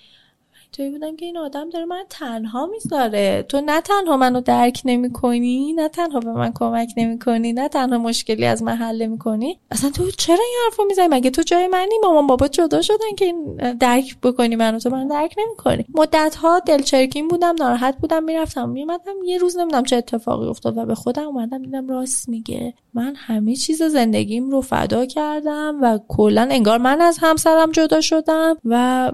توی بودم که این آدم داره من تنها می‌ذاره. تو نه تنها منو درک نمی کنی نه تنها به من کمک نمی کنی نه تنها مشکلی از من حل نمی کنی اصلا تو چرا این حرفو می‌زنی؟ مگه تو جای منی؟ مامان بابا جدا شدن که درک بکنی منو. تو من درک نمی کنی مدت ها دلچرکین بودم ناراحت بودم می‌رفتم میمدم یه روز نمی‌دونم چه اتفاقی افتاد و به خودم اومدم دیدم راست میگه. من همه چیز زندگیم رو فدا کردم و کلا انگار من از همسرم جدا شدم و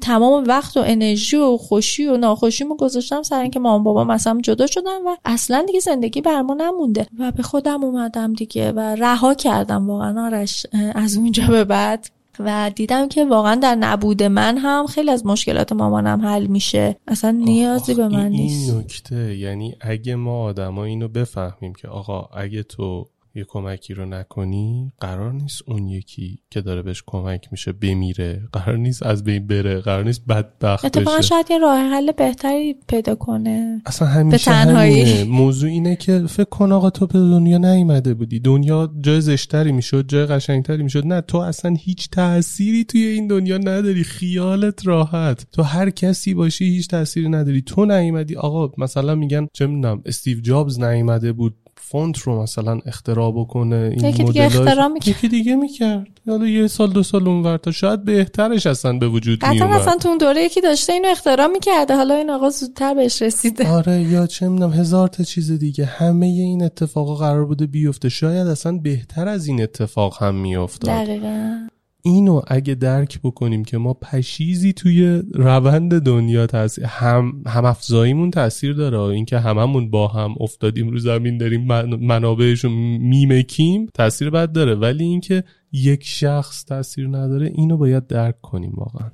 تمام وقت و انرژی و خوشی و ناخوشیمو گذاشتم سر اینکه مامان بابا مثلا جدا شدن و اصلا دیگه زندگی بر ما نمونده. و به خودم اومدم دیگه و رها کردم واقعا. آرش از اونجا به بعد. و دیدم که واقعا در نبود من هم خیلی از مشکلات مامانم حل میشه. اصلا نیازی به من نیست. این نکته یعنی اگه ما آدما اینو بفهمیم که آقا اگه تو یه کمکی رو نکنی قرار نیست اون یکی که داره بهش کمک میشه بمیره. قرار نیست از بین بره. قرار نیست بدبخت اتفاقا بشه. شاید یه راه حل بهتری پیدا کنه. اصلا همیشه به تنهایی. همینه. موضوع اینه که فکر کن آقا تو به دنیا نیومده بودی. دنیا جای زشتری می‌شد جای قشنگتری می‌شد. نه تو اصلا هیچ تأثیری توی این دنیا نداری. خیالت راحت. تو هر کسی باشی هیچ تأثیری نداری. تو نیومدی. آقا مثلا میگن چه می‌دونم استیو جابز نیومده بود. فونت رو مثلا اختراع بکنه این یکی دیگه اختراع می‌کرد. یکی دیگه می‌کرد. حالا یه سال دو سال اونور تا شاید بهترش اصلا به وجود قطعا میومد اصلا تو اون دوره یکی داشته اینو اختراع می‌کرده. حالا این آقا زودتر بهش رسیده. آره یا چه می‌دونم هزار تا چیز دیگه. همه این اتفاقا قرار بوده بیفته. شاید اصلا بهتر از این اتفاق هم میافتاد. دقیقا. اینو اگه درک بکنیم که ما پشیزی توی روند دنیا تاثیر هم هم افزاییمون تاثیر داره. اینکه هممون با هم افتادیم رو زمین داریم من- منابعش رو میمکیم تاثیر بد داره. ولی اینکه یک شخص تاثیر نداره اینو باید درک کنیم واقعا.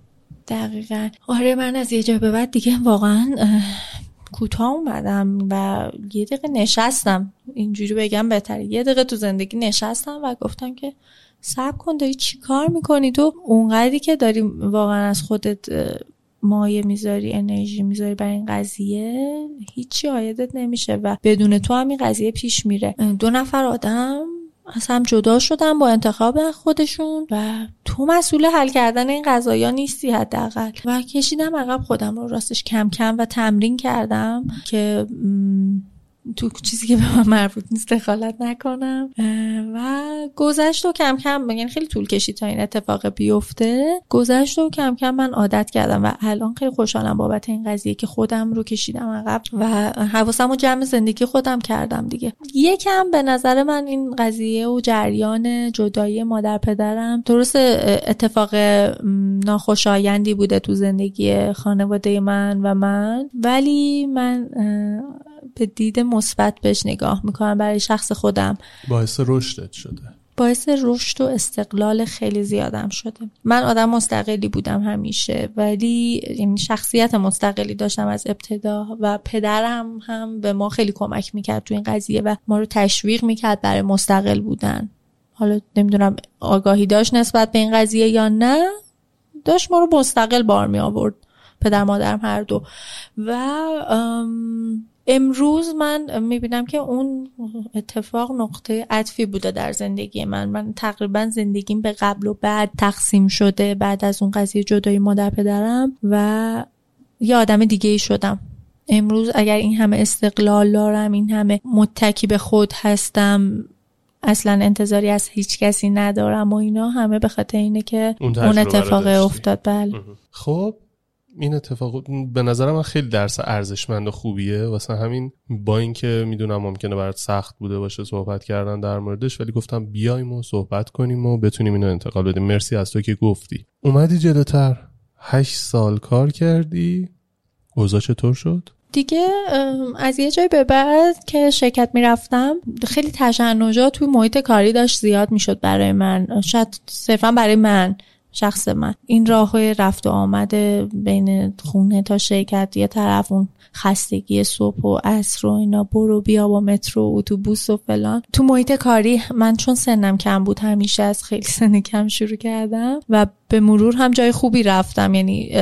دقیقا. آره من از یه جا به بعد دیگه واقعا اه، کوتاه اومدم و یه دقیقه نشستم. اینجوری بگم بهتره. یه دقیقه تو زندگی نشستم و گفتم که صبر کن داری چی کار می‌کنی؟ تو اونقدری که داری واقعا از خودت مایه می‌ذاری انرژی می‌ذاری برای این قضیه هیچی عایدت نمیشه و بدون تو هم این قضیه پیش میره. دو نفر آدم از هم جدا شدن با انتخاب خودشون و تو مسئول حل کردن این قضايا نیستی حداقل. و کشیدم عقب خودم رو راستش کم کم و تمرین کردم که تو چیزی که به من مربوط نیست دخالت نکنم. و گذشت و کم کم یعنی خیلی طول کشید تا این اتفاق بیفته. گذشت و کم کم من عادت کردم و الان خیلی خوشحالم بابت این قضیه که خودم رو کشیدم عقب و حواسم و جمع زندگی خودم کردم دیگه. یکم به نظر من این قضیه و جریان جدایی مادر پدرم درست اتفاق ناخوشایندی بوده تو زندگی خانواده من و من. ولی من به دید مثبت بهش نگاه می‌کنم برای شخص خودم. باعث رشدت شده. باعث رشد و استقلال خیلی زیادم شده. من آدم مستقلی بودم همیشه ولی یعنی شخصیت مستقلی داشتم از ابتدا و پدرم هم به ما خیلی کمک می‌کرد تو این قضیه و ما رو تشویق می‌کرد برای مستقل بودن. حالا نمی‌دونم آگاهی داشت نسبت به این قضیه یا نه داشت ما رو مستقل بار می آورد پدر مادرم هر دو. و امروز من می‌بینم که اون اتفاق نقطه عطفی بوده در زندگی من. من تقریبا زندگیم به قبل و بعد تقسیم شده بعد از اون قضیه جدای مادر پدرم و یه آدم دیگه ای شدم. امروز اگر این همه استقلال دارم این همه متکی به خود هستم اصلا انتظاری از هیچ کسی ندارم و اینا همه به خاطر اینه که اون, اون اتفاق افتاد. بله. خب این اتفاق به نظر من خیلی درس ارزشمند و خوبیه. واسه همین با اینکه می‌دونم ممکنه برات سخت بوده باشه صحبت کردن در موردش ولی گفتم بیایم و صحبت کنیم و بتونیم اینو انتقال بدیم. مرسی از تو که گفتی. اومدی جلوتر. هشت سال کار کردی. اوضاع چطور شد؟ دیگه از یه جای به بعد که شرکت می‌رفتم خیلی تشنجات توی محیط کاری داشت زیاد می‌شد برای من. شاید صرفا برای من. شخص من. این راه رفت و آمده بین خونه تا شرکت یه طرف اون خستگی صبح و عصر و اینا برو بیا با مترو و اتوبوس و فلان. تو محیط کاری من چون سنم کم بود همیشه از خیلی سن کم شروع کردم و به مرور هم جای خوبی رفتم. یعنی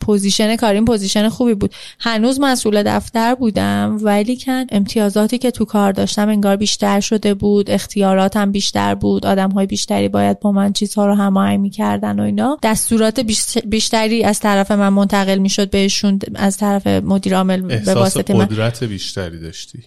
position کاریم position خوبی بود. هنوز مسئول دفتر بودم ولی کن امتیازاتی که تو کار داشتم انگار بیشتر شده بود. اختیاراتم بیشتر بود. آدم های بیشتری باید با من چیزها رو هماهنگ می‌کردن و اینا. دستورات بیشتری از طرف من منتقل می‌شد بهشون. از طرف مدیر عامل به واسطه من. قدرت بیشتری داشتی؟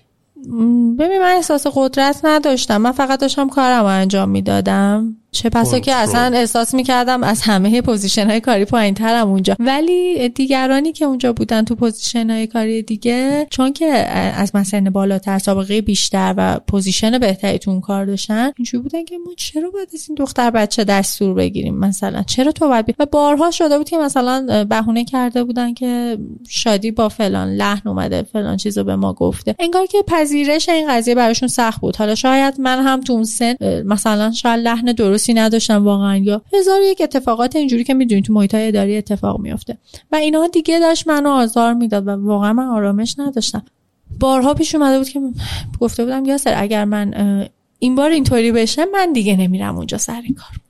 ببین من احساس قدرت نداشتم. من فقط داشتم کارم رو انجام می‌دادم. چه پسا که اصلا احساس می‌کردم از همه position های کاری پایین ترم اونجا. ولی دیگرانی که اونجا بودن تو position های کاری دیگه چون که از مثلا بالاتر سابقه بیشتر و position بهتری تو اون کار داشتن اینجوری بودن که ما چرا باید از این دختر بچه دستور بگیریم؟ مثلا چرا تو باید و بارها شده بود که مثلا بهونه کرده بودن که شادی با فلان لحن اومده فلان چیزو به ما گفته. انگار که پذیرش این قضیه براشون سخت بود. حالا شاید من هم تو اون سن مثلا شاید لحن درست درستی نداشتم واقعا. یا هزار یک اتفاقات اینجوری که می‌دونید تو محیط اداری اتفاق میفته و اینها دیگه داشت منو آزار می‌داد و واقعا من آرامش نداشتم. بارها پیش اومده بود که گفته بودم یاسر اگر من این بار اینطوری بشه من دیگه نمیرم اونجا سر کار.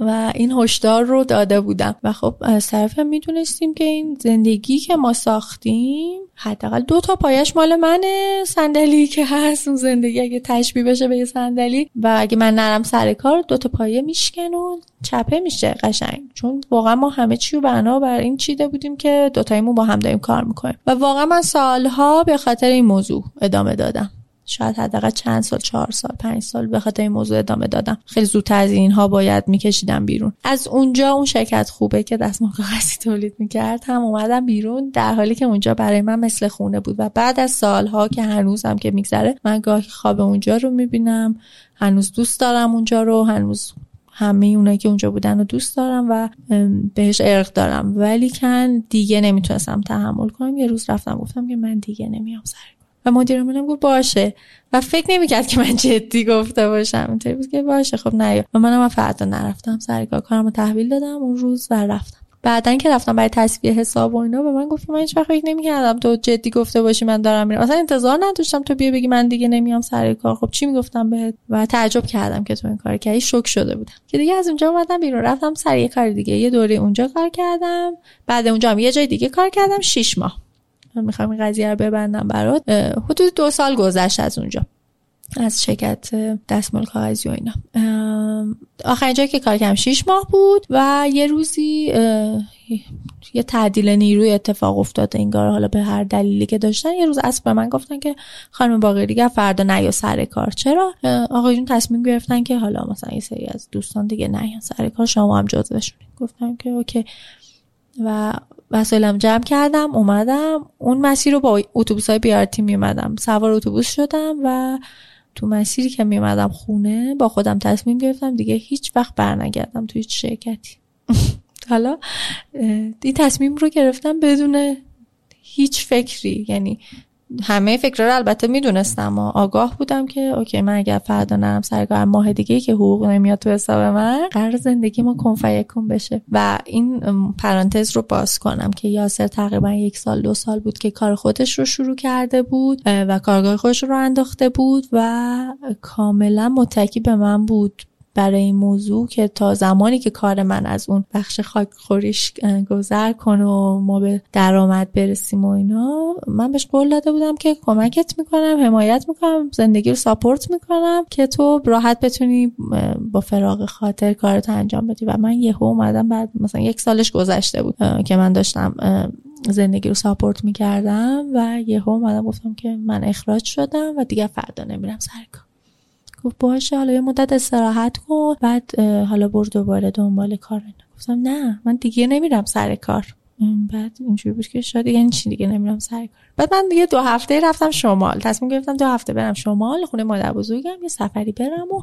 و این هشدار رو داده بودم. و خب از طرف هم می‌دونستیم که این زندگی که ما ساختیم حداقل دو تا پایش مال منه. صندلی که هست اون زندگی اگه تشبیه بشه به یه صندلی. و اگه من نرم سر کار دو تا پایه میشکن و چپه میشه قشنگ. چون واقعا ما همه چی رو بنا بر این چیده بودیم که دوتایمون با هم داریم کار می‌کنیم. و واقعا من سالها به خاطر این موضوع ادامه دادم. شاید حداقل چند سال چهار سال پنج سال به خاطر این موضوع ادامه دادم. خیلی زودتر از اینها باید میکشیدم بیرون. از اونجا اون شرکت خوبه که دستمال کاغذی تولید می‌کرد. هم اومدم بیرون در حالی که اونجا برای من مثل خونه بود و بعد از سالها که هنوزم که میگذره من گاهی خواب اونجا رو می‌بینم. هنوز دوست دارم اونجا رو. هنوز همه اونایی که اونجا بودن رو دوست دارم و بهش ارق دارم. ولی کن دیگه نمی‌تونستم تحمل کنم. یه روز رفتم گفتم که من دیگه نمیام سر و مدیر منم گفت باشه. و فکر نمی‌کرد که من جدی گفته باشم. اینطوری بود که باشه خب نه. و منم فردا نرفتم. سر کار کارمو تحویل دادم. اون روز و رفتم. بعدا که رفتم برای تصویه حساب و اینا به من گفت من هیچ وقت فکر نمی‌کردم تو جدی گفته باشی من دارم میرم. اصلا انتظار نداشتم تو بیا بگی من دیگه نمیام سر کار. خب چی می‌گفتم بهت؟ و تعجب کردم که تو این کار کردی. شوک شده بودم. که دیگه از اونجا اومدم بیرون. رفتم سر یه کار دیگه. یه دوره اونجا کار کردم. بعد اونجا هم یه جای دیگه کار کردم. 6 ماه. می‌خوام این قضیه رو ببندم برات. حدود دو سال گذشت از اونجا. از شرکت دستمال کاغذی و اینا. آخرین جایی که کار کردم 6 ماه بود و یه روزی یه تعدیل نیروی اتفاق افتاد. انگار حالا به هر دلیلی که داشتن یه روز اصلا به من گفتن که خانم باقری دیگه فردا نیا سر کار. چرا؟ آقایون تصمیم گرفتن که حالا مثلا یه سری از دوستان دیگه نیان سر کار شما هم جزوشونی گفتم که اوکی. و وسایلم جمع کردم اومدم. اون مسیر رو با اتوبوس های بیارتی می اومدم سوار اتوبوس شدم و تو مسیری که می اومدم خونه با خودم تصمیم گرفتم دیگه هیچ وقت برنگردم تو هیچ شرکتی. حالا این تصمیم رو گرفتم بدون هیچ فکری. یعنی همه فکر رو البته می‌دونستم و آگاه بودم که اوکی من اگر فردا نرم سرکار ماه دیگه که حقوق نمیاد تو حساب من قرار زندگی ما کنفیکون بشه. و این پرانتز رو باز کنم که یاسر تقریبا یک سال دو سال بود که کار خودش رو شروع کرده بود و کارگاه خودش رو انداخته بود و کاملا متکی به من بود. برای این موضوع که تا زمانی که کار من از اون بخش خاک خوریش گذر کنه و ما به درآمد برسیم و اینا من بهش قول داده بودم که کمکت می‌کنم حمایت می‌کنم زندگی رو ساپورت می‌کنم که تو راحت بتونی با فراغ خاطر کارت انجام بدی. و من یهو اومدم بعد مثلا یک سالش گذشته بود که من داشتم زندگی رو ساپورت می‌کردم و یهو اومدم گفتم که من اخراج شدم و دیگه فردا نمیرم سر کار. گفت باشه حالا یه مدت استراحت کن. بعد حالا برو دوباره دنبال کار گفتم نه من دیگه نمیرم سر کار. بعد اینجوری بود که شاید یعنی چی دیگه نمیرم سر کار. بعد من دیگه دو هفته رفتم شمال. تصمیم گرفتم دو هفته برم شمال خونه مادر بزرگم یه سفری برم و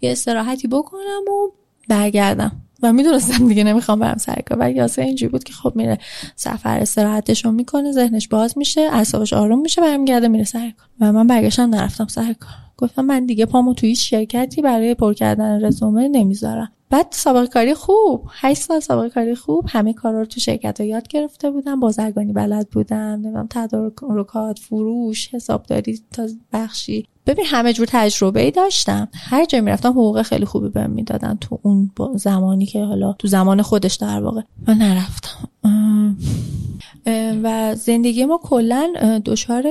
یه استراحتی بکنم و برگردم. و می‌دونستم دیگه نمی‌خوام برم سر کار. ولی یاسر اینجوری بود که خب میره سفر استراحتش رو می‌کنه ذهنش باز میشه اعصابش آروم میشه برمیگرده میره سر کار. و من برگشتم نرفتم سر کار. گفتم من دیگه پامو توی شرکتی برای پر کردن رزومه نمی‌ذارم. بعد سابقه کاری خوب. 8 سال سابقه کاری خوب. همه کارا رو تو شرکت ها یاد گرفته بودم. بازرگانی بلد بودم. نمی‌دونم تدارکات فروش حسابداری تا بخشی. ببین همه جور تجربه ای داشتم. هر جایی می‌رفتم حقوق خیلی خوبی بهم می‌دادن. تو اون زمانی که حالا تو زمان خودش در واقع. و نرفتم. و زندگی ما کلا دچار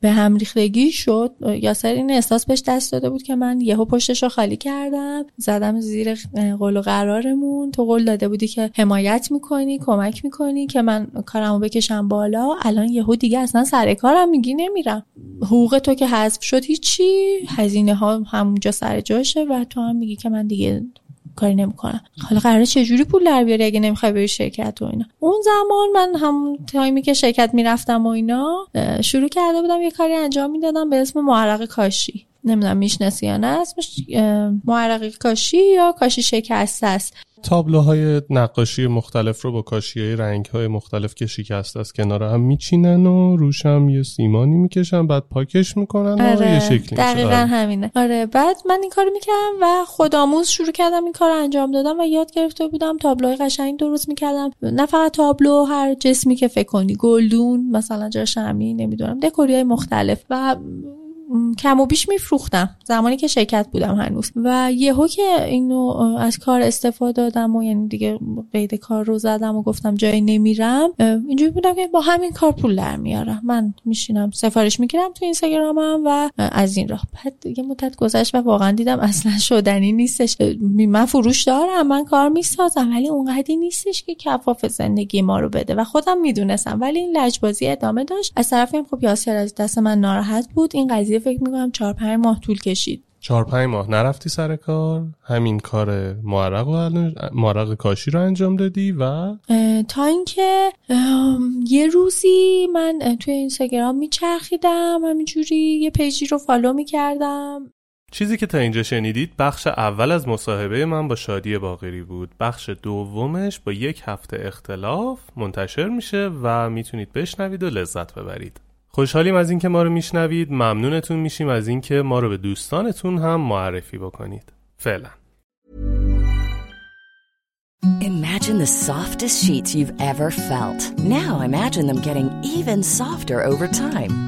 به هم ریختگی شد. یاسر این احساس بهش دست داده بود که من یهو پشتش رو خالی کردم. زدم زیر قول و قرارمون. تو قول داده بودی که حمایت می‌کنی کمک می‌کنی که من کارمو بکشم بالا. الان یهو دیگه اصلا سر کارم میگی نمیرم. حقوق تو که حذف شد هیچی. هزینه ها همونجا سر جاشه و تو هم میگی که من دیگه کاری نمی‌کنم. حالا قراره چه جوری پول در بیاری اگه نمی‌خوای بری شرکت و اینا؟ اون زمان من همون تایمی که شرکت می‌رفتم و اینا شروع کرده بودم یه کاری انجام می‌دادم به اسم معرق کاشی. نمی‌دونم می‌شناسی یا نه اسمش معرق کاشی یا کاشی شکسته است. تابلوهای نقاشی مختلف رو با کاشی های رنگ های مختلف که شکسته است کنار هم میچینن و روش هم یه سیمانی می‌کشن بعد پاکش می‌کنن آره، و یه شکلی دقیقا همینه. آره بعد من این کارو می‌کردم و خودآموز شروع کردم این کار انجام دادم و یاد گرفته بودم تابلوهای قشنگ درست می‌کردم. نه فقط تابلو هر جسمی که فکر کنی گلدون مثلا جا شمی نمی‌دونم دکوری های مختلف. و کم و بیش میفروختم. زمانی که شرکت بودم هنوز. و یهو که اینو از کار استفاده دادم و یعنی دیگه قید کار رو زدم و گفتم جایی نمیرم اینجوری بودم که با همین کار پول در میارم. من میشینم سفارش می‌گیرم تو اینستاگرامم و از این راه. بعد یه مدت گذشت و واقعا دیدم اصلا شدنی نیستش. من فروش دارم من کار می‌سازم ولی اونقدی نیستش که کفاف زندگی ما رو بده. و خودم می‌دونستم ولی این لجبازی ادامه داشت. از طرفی هم خب یاسر از دست من ناراحت بود. این قضیه فکر می‌کنم چهار پنج ماه طول کشید. چهار پنج ماه نرفتی سر کار همین کار معرق و معرق کاشی رو انجام دادی و تا اینکه یه روزی من توی اینستاگرام میچرخیدم همینجوری یه page ی رو follow می‌کردم. چیزی که تا اینجا شنیدید بخش اول از مصاحبه من با شادی باقری بود. بخش دومش با یک هفته اختلاف منتشر میشه و می‌تونید بشنوید و لذت ببرید. خوشحالیم از اینکه ما رو میشنوید ممنونتون میشیم از اینکه ما رو به دوستانتون هم معرفی بکنید فعلا Imagine the softest sheets you've ever felt. Now imagine them getting even softer over time.